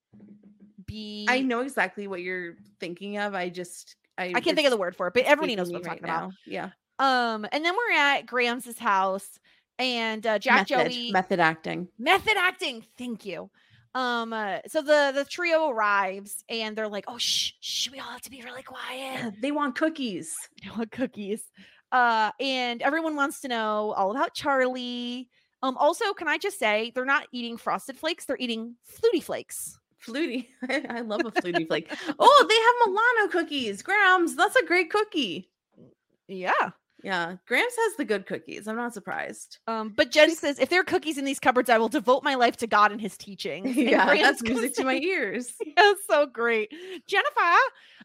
be I know exactly what you're thinking of. I just, I, I can't think of the word for it, but everybody knows what I'm talking about. Yeah. Um, and then we're at Grams' house, and uh, Jack method, Joey method acting. method acting. Thank you. Um, uh, so the the trio arrives and they're like, "Oh, shh, shh, we all have to be really quiet." They want cookies. They want cookies. Uh, and everyone wants to know all about Charlie. Um, also, can I just say they're not eating frosted flakes; they're eating fluty flakes. Fluty. I, I love a fluty flake. Oh, they have Milano cookies. Grams. That's a great cookie. Yeah. Yeah. Grams has the good cookies. I'm not surprised. Um, but Jen says, if there are cookies in these cupboards, I will devote my life to God and his teachings. And yeah, Grams that's music to my ears. yeah, so great. Jennifer,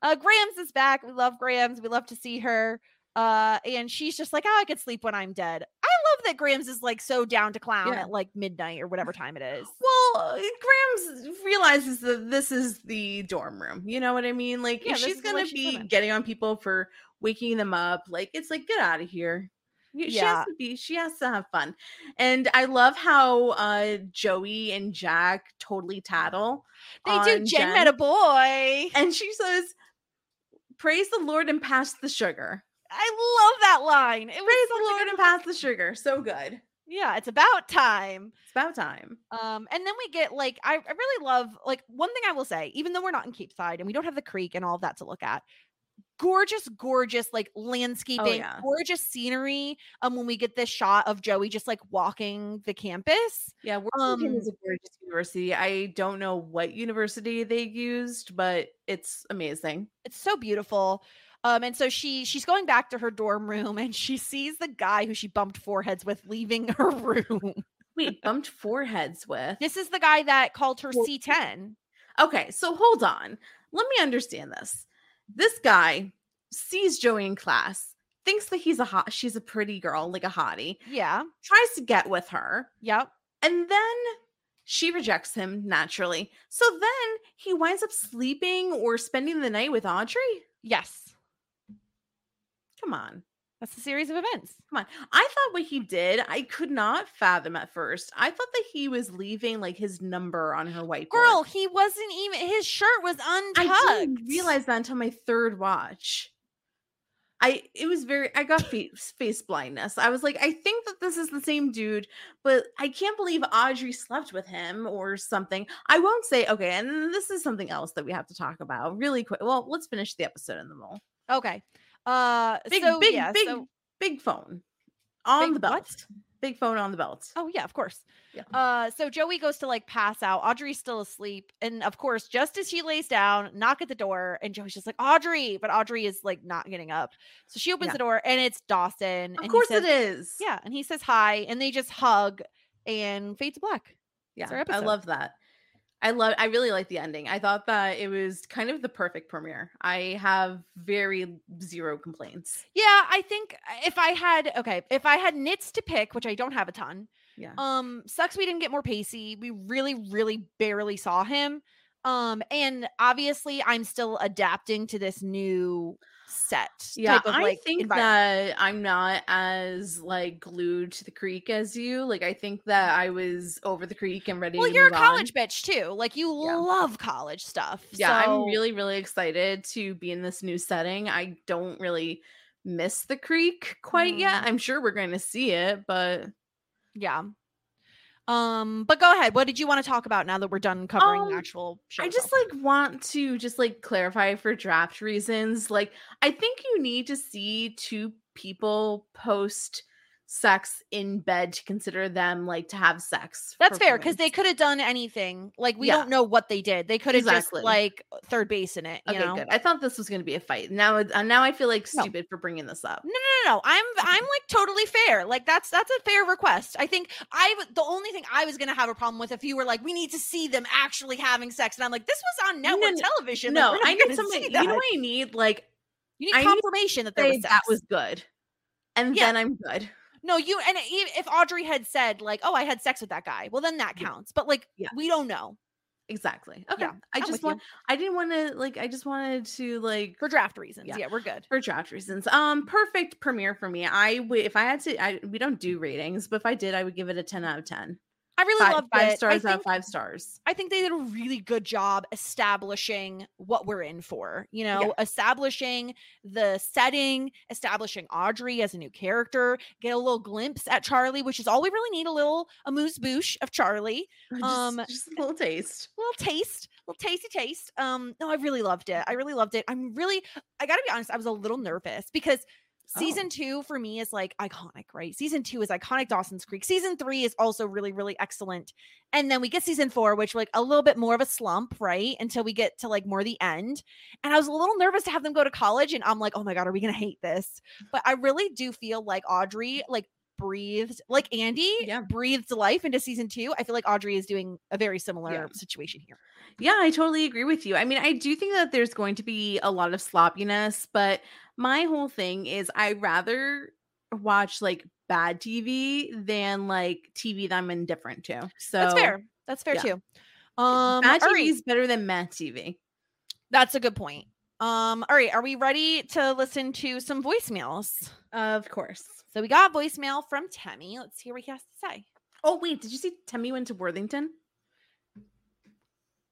uh, Grams is back. We love Grams. We love to see her. Uh, and she's just like, oh, I could sleep when I'm dead. I love that Grams is like so down to clown Yeah. at like midnight or whatever time it is. Well, uh, Grams realizes that this is the dorm room. You know what I mean? Like, Yeah, she's gonna she's be living. getting on people for waking them up, like it's like get out of here. She Yeah. has to be. She has to have fun. And I love how uh Joey and Jack totally tattle. They do. on Jen, met a boy. and she says, "Praise the Lord and pass the sugar." I love that line. It was Praise such the Lord and pass the sugar. So good. Yeah, it's about time. It's about time. Um, and then we get like I, I really love like one thing I will say, even though we're not in Capeside and we don't have the creek and all of that to look at, gorgeous, gorgeous like landscaping, yeah. gorgeous scenery. Um, when we get this shot of Joey just like walking the campus. Yeah, Washington is Um, a gorgeous university. I don't know what university they used, but it's amazing. It's so beautiful. Um, and so she she's going back to her dorm room and she sees the guy who she bumped foreheads with leaving her room. Wait, bumped foreheads with. this is the guy that called her C10. Okay, so hold on. Let me understand this. This guy sees Joey in class, thinks that he's a hot, she's a pretty girl, like a hottie, Yeah. tries to get with her, Yep. and then she rejects him naturally. So then he winds up sleeping or spending the night with Audrey. Yes. Come on. That's a series of events. Come on. I thought what he did, I could not fathom at first. I thought that he was leaving like his number on her whiteboard. Girl, he wasn't even his shirt was untucked. I didn't realize that until my third watch. I it was very I got face face blindness. I was like, I think that this is the same dude, but I can't believe Audrey slept with him or something. I won't say okay, and this is something else that we have to talk about really quick. Well, let's finish the episode and then we'll Okay. Uh big so big yeah, big so- big phone on Big the belt. what? Big phone on the belt. Oh yeah, of course. Yeah. Uh so Joey goes to like pass out. Audrey's still asleep. And of course, just as she lays down, knock at the door, and Joey's just like, Audrey, but Audrey is like not getting up. So she opens Yeah. the door and it's Dawson. Of course says- it is. Yeah, and he says hi, and they just hug and fade to black. Yeah, I love that. I love. I really like the ending. I thought that it was kind of the perfect premiere. I have very zero complaints. Yeah, I think uh, if I had okay, if I had nits to pick, which I don't have a ton, Yeah. um, sucks we didn't get more Pacey. We really, really barely saw him. Um, and obviously I'm still adapting to this new set. Yeah, type of, I like, think that I'm not as like glued to the creek as you. Like, I think that I was over the creek and ready. Well, you're a college on. bitch too. Like you Yeah. love college stuff. Yeah, so- I'm really, really excited to be in this new setting. I don't really miss the creek quite yet. Mhm. I'm sure we're going to see it, but yeah. Um, but go ahead. What did you want to talk about now that we're done covering Um, the actual show? I just like want to just like clarify for draft reasons. Like, I think you need to see two people post sex in bed to consider them like to have sex. That's fair because they could have done anything. Like we Yeah. don't know what they did. They could have Exactly. just like third base in it. You Okay, know? good. I thought this was going to be a fight. Now, uh, now I feel like No. stupid for bringing this up. No, no, no, no. I'm I'm like totally fair. Like that's that's a fair request. I think I the only thing I was gonna have a problem with if you were like, we need to see them actually having sex, and I'm like, this was on network no, television. No, we're I need somebody. You know what I need? Like, You need I need confirmation that there was sex. that was good, and Yeah. then I'm good. No, you and if Audrey had said like, oh, I had sex with that guy, well, then that counts. But like, Yeah. we don't know Exactly. Okay. Yeah, I just want. I didn't want to like. I just wanted to like for draft reasons. Yeah. Yeah, we're good. for draft reasons. Um, perfect premiere for me. I would if I had to. I we don't do ratings, but if I did, I would give it a ten out of ten. I really five, loved five it. Stars out think- five stars. I think they did a really good job establishing what we're in for, you know, establishing the setting, establishing Audrey as a new character, get a little glimpse at Charlie, which is all we really need a little amuse bouche of Charlie, Just, Um, just a little taste. a little taste, a little tasty taste. Um, no, I really loved it. I really loved it. I'm really, I gotta be honest, I was a little nervous because Oh. season two for me is like iconic, right? Season two is iconic Dawson's Creek. Season three is also really, really excellent. And then we get season four, which like a little bit more of a slump, right? Until we get to like more the end. And I was a little nervous to have them go to college. And I'm like, oh my God, are we gonna hate this? But I really do feel like Audrey like breathed like Andie Yeah. breathed life into season two. I feel like Audrey is doing a very similar Yeah. situation here. Yeah, I totally agree with you. I mean, I do think that there's going to be a lot of sloppiness, but my whole thing is I rather watch like bad TV than like TV that I'm indifferent to. So That's fair. That's fair yeah. too. Um Bad TV is better than Matt TV. That's a good point. Um, all right, are we ready to listen to some voicemails? Of course. So we got a voicemail from Temmie. Let's hear what he has to say. Oh wait, did you see Temmie went to Worthington?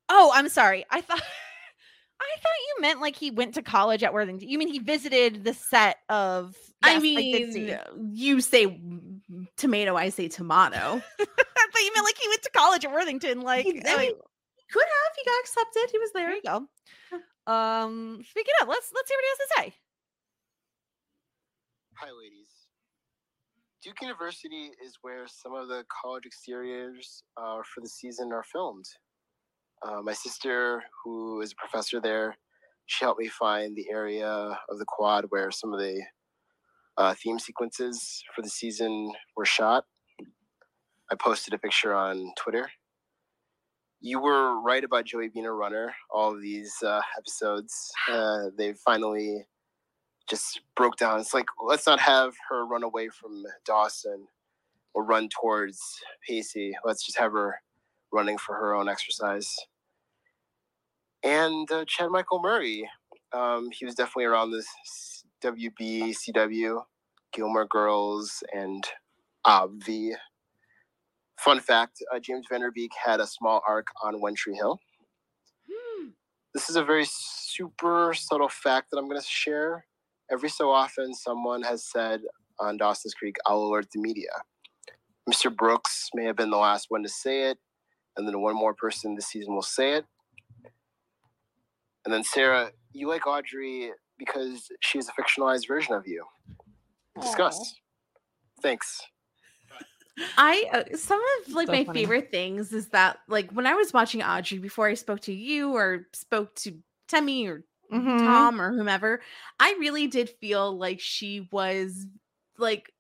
Oh, I'm sorry. I thought I thought you meant like he went to college at Worthington. You mean he visited the set of I Yes, did mean, see. you say tomato, I say tomato. I thought you meant like he went to college at Worthington. Like, He- I mean, Could have. He got accepted. He was there. there you go. Um, speaking of, let's let's hear what he has to say. Hi, ladies. Duke University is where some of the college exteriors uh, for the season are filmed. Uh, my sister, who is a professor there, she helped me find the area of the quad where some of the uh, theme sequences for the season were shot. I posted a picture on Twitter. You were right about Joey being a runner. All these uh, episodes, uh, they finally just broke down. It's like let's not have her run away from Dawson or run towards Pacey. Let's just have her running for her own exercise. And uh, Chad Michael Murray, um, he was definitely around this WB, CW, Gilmore Girls, and Obvi. Fun fact: uh, James Van Der Beek had a small arc on One Tree Hill. This is a very super subtle fact that I'm going to share every so often someone has said on Dawson's Creek, I'll alert the media. Mr. Brooks may have been the last one to say it, and then one more person this season will say it. And then Sarah, you like Audrey because she's a fictionalized version of you. Discuss. Thanks. I uh, some of like So my funny. favorite things is that like when I was watching Audrey before I spoke to you or spoke to Temmie or Mm-hmm. Tom or whomever, I really did feel like she was like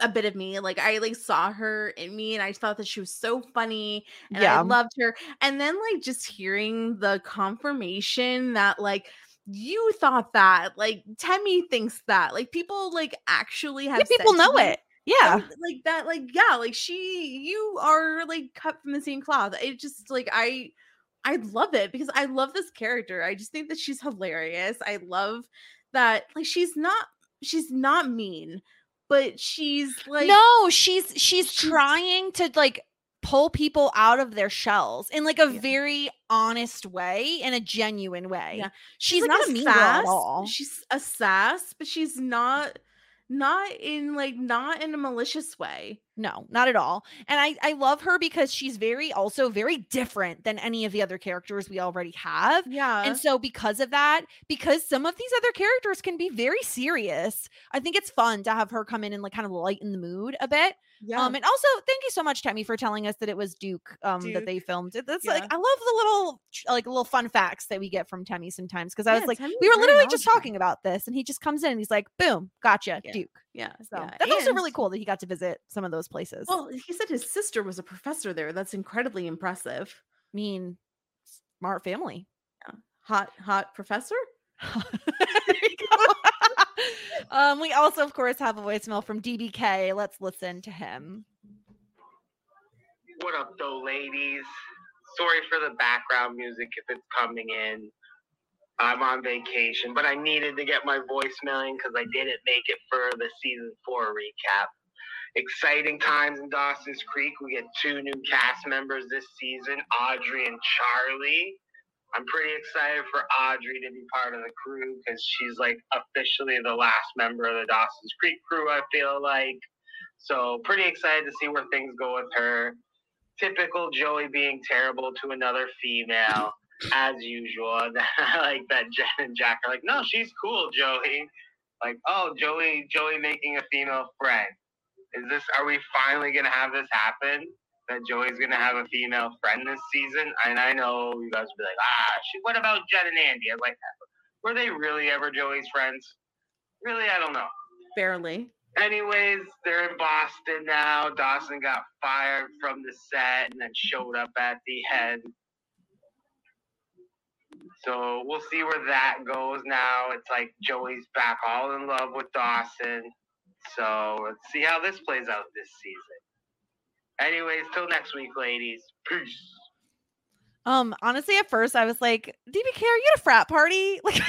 a bit of me. Like I like saw her in me and I thought that she was so funny and Yeah. I loved her. And then like just hearing the confirmation that like you thought that, like Temmie thinks that, like people like actually have Yeah, people know me it. Yeah. that, like that like yeah like she you are like cut from the same cloth it just like i i love it because i love this character i just think that she's hilarious i love that like she's not she's not mean but she's like no, she's she's she's- trying to like pull people out of their shells in like a Yeah. very honest way, in a genuine way. Yeah. She's, like, not a mean girl at all. she's a sass but she's not not in like not in a malicious way No, not at all. And I I love her because she's very also very different than any of the other characters we already have. yeah And so because of that, because some of these other characters can be very serious, I think it's fun to have her come in and like kind of lighten the mood a bit. Yeah Um and also thank you so much Tammy for telling us that it was Duke um that they filmed. It- That's Yeah. like I love the little like little fun facts that we get from Tammy sometimes because I was like we were literally just talking about this and he just comes in and he's like boom, gotcha, Yeah. Duke. yeah So yeah. that's also really cool that he got to visit some of those places. well he said his sister was a professor there that's incredibly impressive I mean, smart family. hot hot professor There you go. um, we also, of course, have a voicemail from DBK. Let's listen to him. What up, though, ladies? Sorry for the background music if it's coming in. I'm on vacation, but I needed to get my voicemail in because I didn't make it for the season four recap. exciting times in Dawson's Creek. We get two new cast members this season, Audrey and Charlie. I'm pretty excited for Audrey to be part of the crew because she's like officially the last member of the Dawson's Creek crew, I feel like. So, pretty excited to see where things go with her. Typical Joey being terrible to another female, as usual. Like that Jen and Jack are like, no, she's cool, Joey. Like, oh, Joey, Joey making a female friend. Is this, are we finally going to have this happen? That Joey's gonna have a female friend this season. And I know you guys will be like, ah, shit, what about Jen and Andie? I'm like, were they really ever Joey's friends? Really, I don't know. Barely. Anyways, they're in Boston now. Dawson got fired from the set and then showed up at the end. So we'll see where that goes now. It's like Joey's back all in love with Dawson. So let's see how this plays out this season. Anyways, till next week, ladies. Peace. Um, honestly, at first I was like, DBK, are you at a frat party? Like,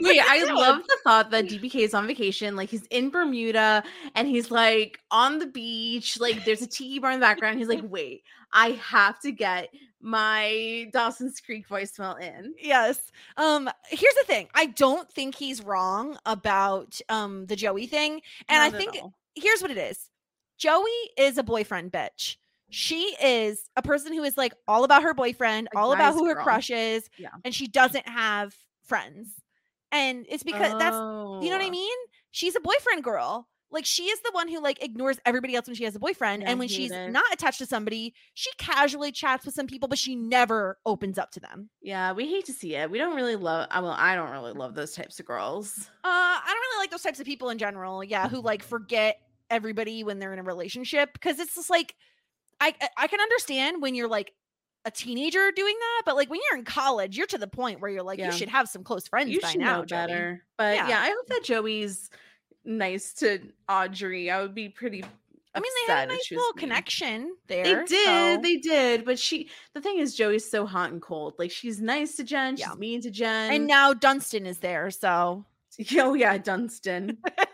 Wait, I love the thought that DBK is on vacation. Like he's in Bermuda and he's like on the beach. Like there's a tiki bar in the background. He's like, wait, I have to get my Dawson's Creek voicemail in. Yes. Um, here's the thing. I don't think he's wrong about um the Joey thing. And Not I think all. here's what it is. Joey is a boyfriend bitch. She is a person who is like all about her boyfriend, all about guy's who her girl. crush is, Yeah. and she doesn't have friends. And it's because that's you know what I Oh. mean? She's a boyfriend girl. Like she is the one who like ignores everybody else when she has a boyfriend. Yeah, and when she's it. not attached to somebody, she casually chats with some people, but she never opens up to them. Yeah, we hate to see it. We don't really love. I well, I don't really love those types of girls. Uh, I don't really like those types of people in general. Yeah, who like forget everybody when they're in a relationship because it's just like I I- can understand when you're like a teenager doing that, but like when you're in college, you're to the point where you're like Yeah. you should have some close friends you by should now. know Joey. better. But Yeah. yeah. I hope that Joey's nice to Audrey. I would be pretty. I mean, they had a nice little connection there. They did, so- they did. But she, the thing is, Joey's so hot and cold. Like she's nice to Jen, she's Yeah. mean to Jen. and now Dunstan is there, so oh yeah, Dunstan.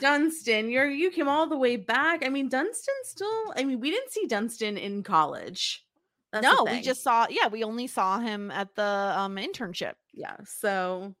Dunstan, you're you came all the way back. I mean, Dunstan still. I mean, we didn't see Dunstan in college. That's no, we just saw. Yeah, we only saw him at the um internship. yeah. So,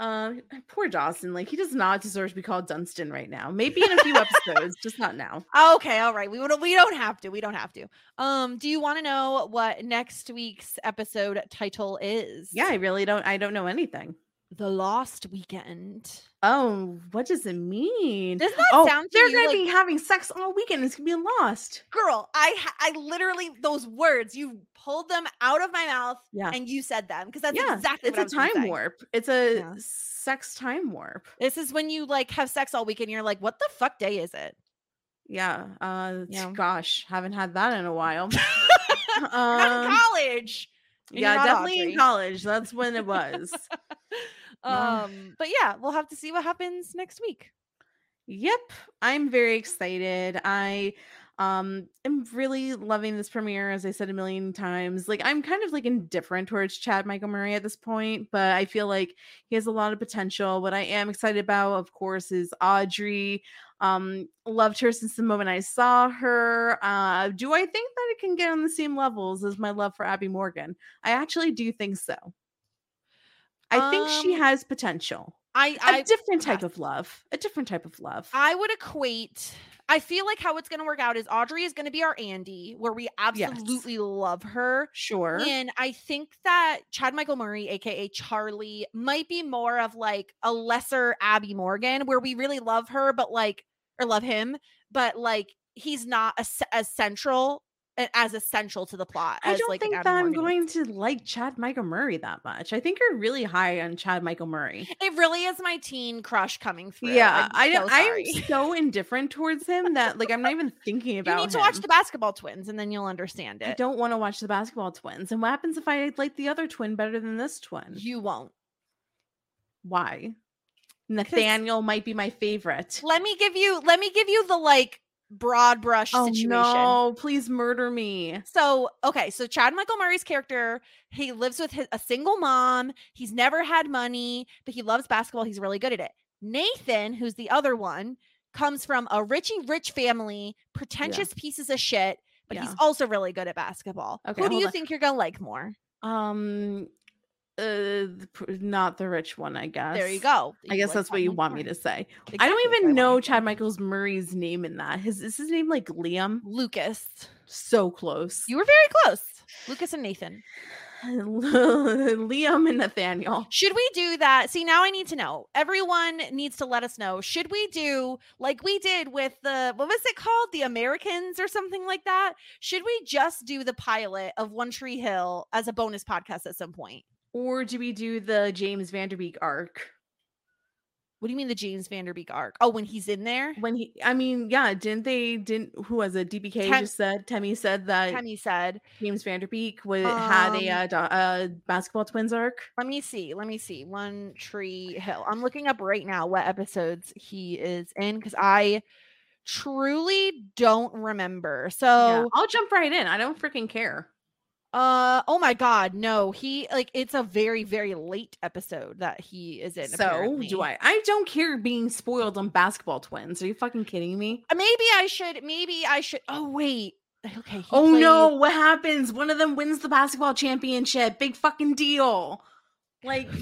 uh, poor Dawson. Like he does not deserve to be called Dunstan right now. Maybe in a few episodes, just not now. Okay, all right. We would we don't have to. We don't have to. Um, do you want to know what next week's episode title is? Yeah, I really don't. I don't know anything. The Lost Weekend. Oh, what does it mean? Does that oh, sound to they're you gonna be having sex all weekend. It's gonna be lost. Girl, I I literally those words you pulled them out of my mouth Yeah. and you said them because that's yeah, exactly it's a time warp. It's a Yeah. sex time warp. This is when you like have sex all weekend. You're like, what the fuck day is it? Yeah. Uh, Yeah. gosh, haven't had that in a while. You're not in Um, college. and yeah, definitely Audrey. in college. That's when it was. Um, but yeah, we'll have to see what happens next week. Yep, I'm very excited. I um am really loving this premiere as I said a million times. Like I'm kind of like indifferent towards Chad Michael Murray at this point, but I feel like he has a lot of potential. What I am excited about, of course, is Audrey. Um loved her since the moment I saw her. Uh do I think that it can get on the same levels as my love for Abby Morgan? I actually do think so. I think she Um, has potential. I A I different type yes. of love. A different type of love. I would equate. I feel like how it's going to work out is Audrey is going to be our Andie, where we Yes. absolutely love her. Sure. And I think that Chad Michael Murray, aka Charlie, might be more of like a lesser Abby Morgan, where we really love her, but like, or love him, but like he's not as, as central a- as essential to the plot. I don't like, think that I'm Morgan going to like Chad Michael Murray that much. I think you're really high on Chad Michael Murray. It really is my teen crush coming through. Yeah, I'm I so. I'm so indifferent towards him that like I'm not even thinking about. It. You need to him. watch the basketball twins, and then you'll understand it. I don't want to watch the basketball twins. And what happens if I like the other twin better than this twin? You won't. Why? Nathaniel might be my favorite. Let me give you. Let me give you the like broad brush Oh situation. no! Please murder me. So, okay, so Chad Michael Murray's character, he lives with his, a single mom. He's never had money, but he loves basketball. He's really good at it. Nathan, who's the other one, comes from a richy rich family, pretentious pieces of shit, but he's also really good at basketball. Okay, Who do you on. think you're gonna like more? Um, uh, not the rich one, I guess. There you go. I guess like that's what you Chad want me to say. Murray. I don't even want know Chad. Michael's Murray's name in that. His is his name like Liam? Lucas. So close. You were very close. Lucas and Nathan. Liam and Nathaniel. Should we do that? See, now I need to know. Everyone needs to let us know. Should we do like we did with the what was it called? The Americans or something like that? Should we just do the pilot of One Tree Hill as a bonus podcast at some point? Or do we do the James Van Der Beek arc? What do you mean the James Van Der Beek arc? Oh, when he's in there? When he, I mean, yeah, didn't they? Didn't who was it? DBK Tem- just said. Temmie said that Tammy said. James Van Der Beek would had a, Um, uh, do- uh basketball twins arc. Let me see. Let me see. One Tree Hill. I'm looking up right now what episodes he is in because I truly don't remember. So yeah, I'll jump right in. I don't freaking care. Uh oh my god, no. He like it's a very very late episode that he is in. So apparently. do I. I don't care being spoiled on basketball twins. Are you fucking kidding me? Uh, Maybe I should maybe I should Oh wait. Okay. he Oh no, what happens? One of them wins the basketball championship. Big fucking deal. Like,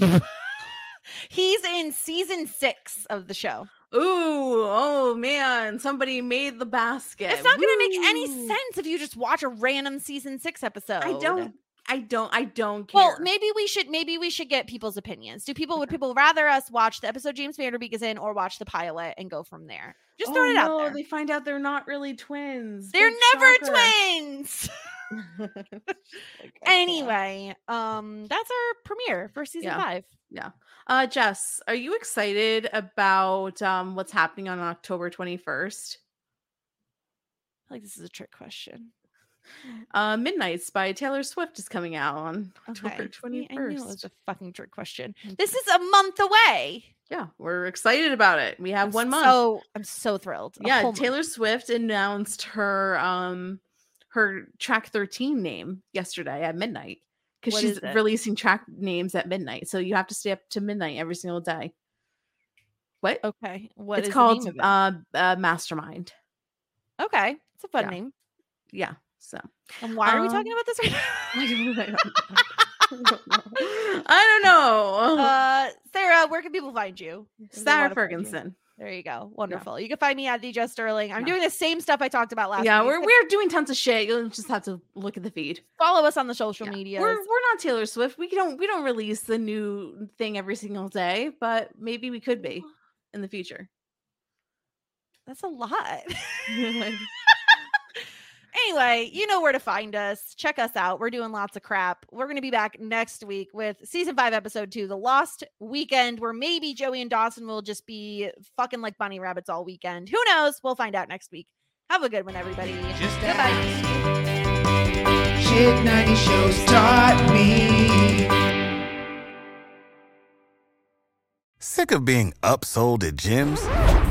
He's in season 6 of the show. Ooh, oh man, somebody made the basket. It's not going to make any sense if you just watch a random season 6 episode. I don't I don't I don't care. Well, maybe we should maybe we should get people's opinions. Do people would people rather us watch the episode James Van Der Beek is in or watch the pilot and go from there? Just Oh, it out no, there. They find out they're not really twins. They're Big never shocker. twins. Like, anyway, um, that's our premiere for season Yeah. five. Uh Jess, are you excited about um what's happening on October 21st? I like this is a trick question. Uh Midnights by Taylor Swift is coming out on October Okay. See, I knew it was a fucking trick question. This is a month away. Yeah, we're excited about it. We have I'm one month. So I'm so thrilled. A yeah, whole month. Taylor Swift announced her um her track 13 name yesterday at midnight because she's releasing track names at midnight. So you have to stay up to midnight every single day. What? Okay. What it's called it? uh, uh Mastermind. okay. It's a fun yeah. name. Yeah. So And why are we talking Um, about this right I now? don't know. I don't know. uh, Sarah, where can people find you? Sarah wanna find you? Ferguson. There you go. Wonderful. You can find me at the Just Sterling. I'm Yeah. doing the same stuff I talked about last Yeah, week. we're we're doing tons of shit. You'll just have to look at the feed. follow us on the social Yeah. media. We're we're not Taylor Swift. We don't we don't release the new thing every single day, but maybe we could be in the future. That's a lot. anyway, you know where to find us. Check us out. We're doing lots of crap. We're going to be back next week with season five, episode two, The Lost Weekend, where maybe Joey and Dawson will just be fucking like bunny rabbits all weekend. Who knows? We'll find out next week. Have a good one, everybody. Just Goodbye. Shit 90 shows taught me. Sick of being upsold at gyms?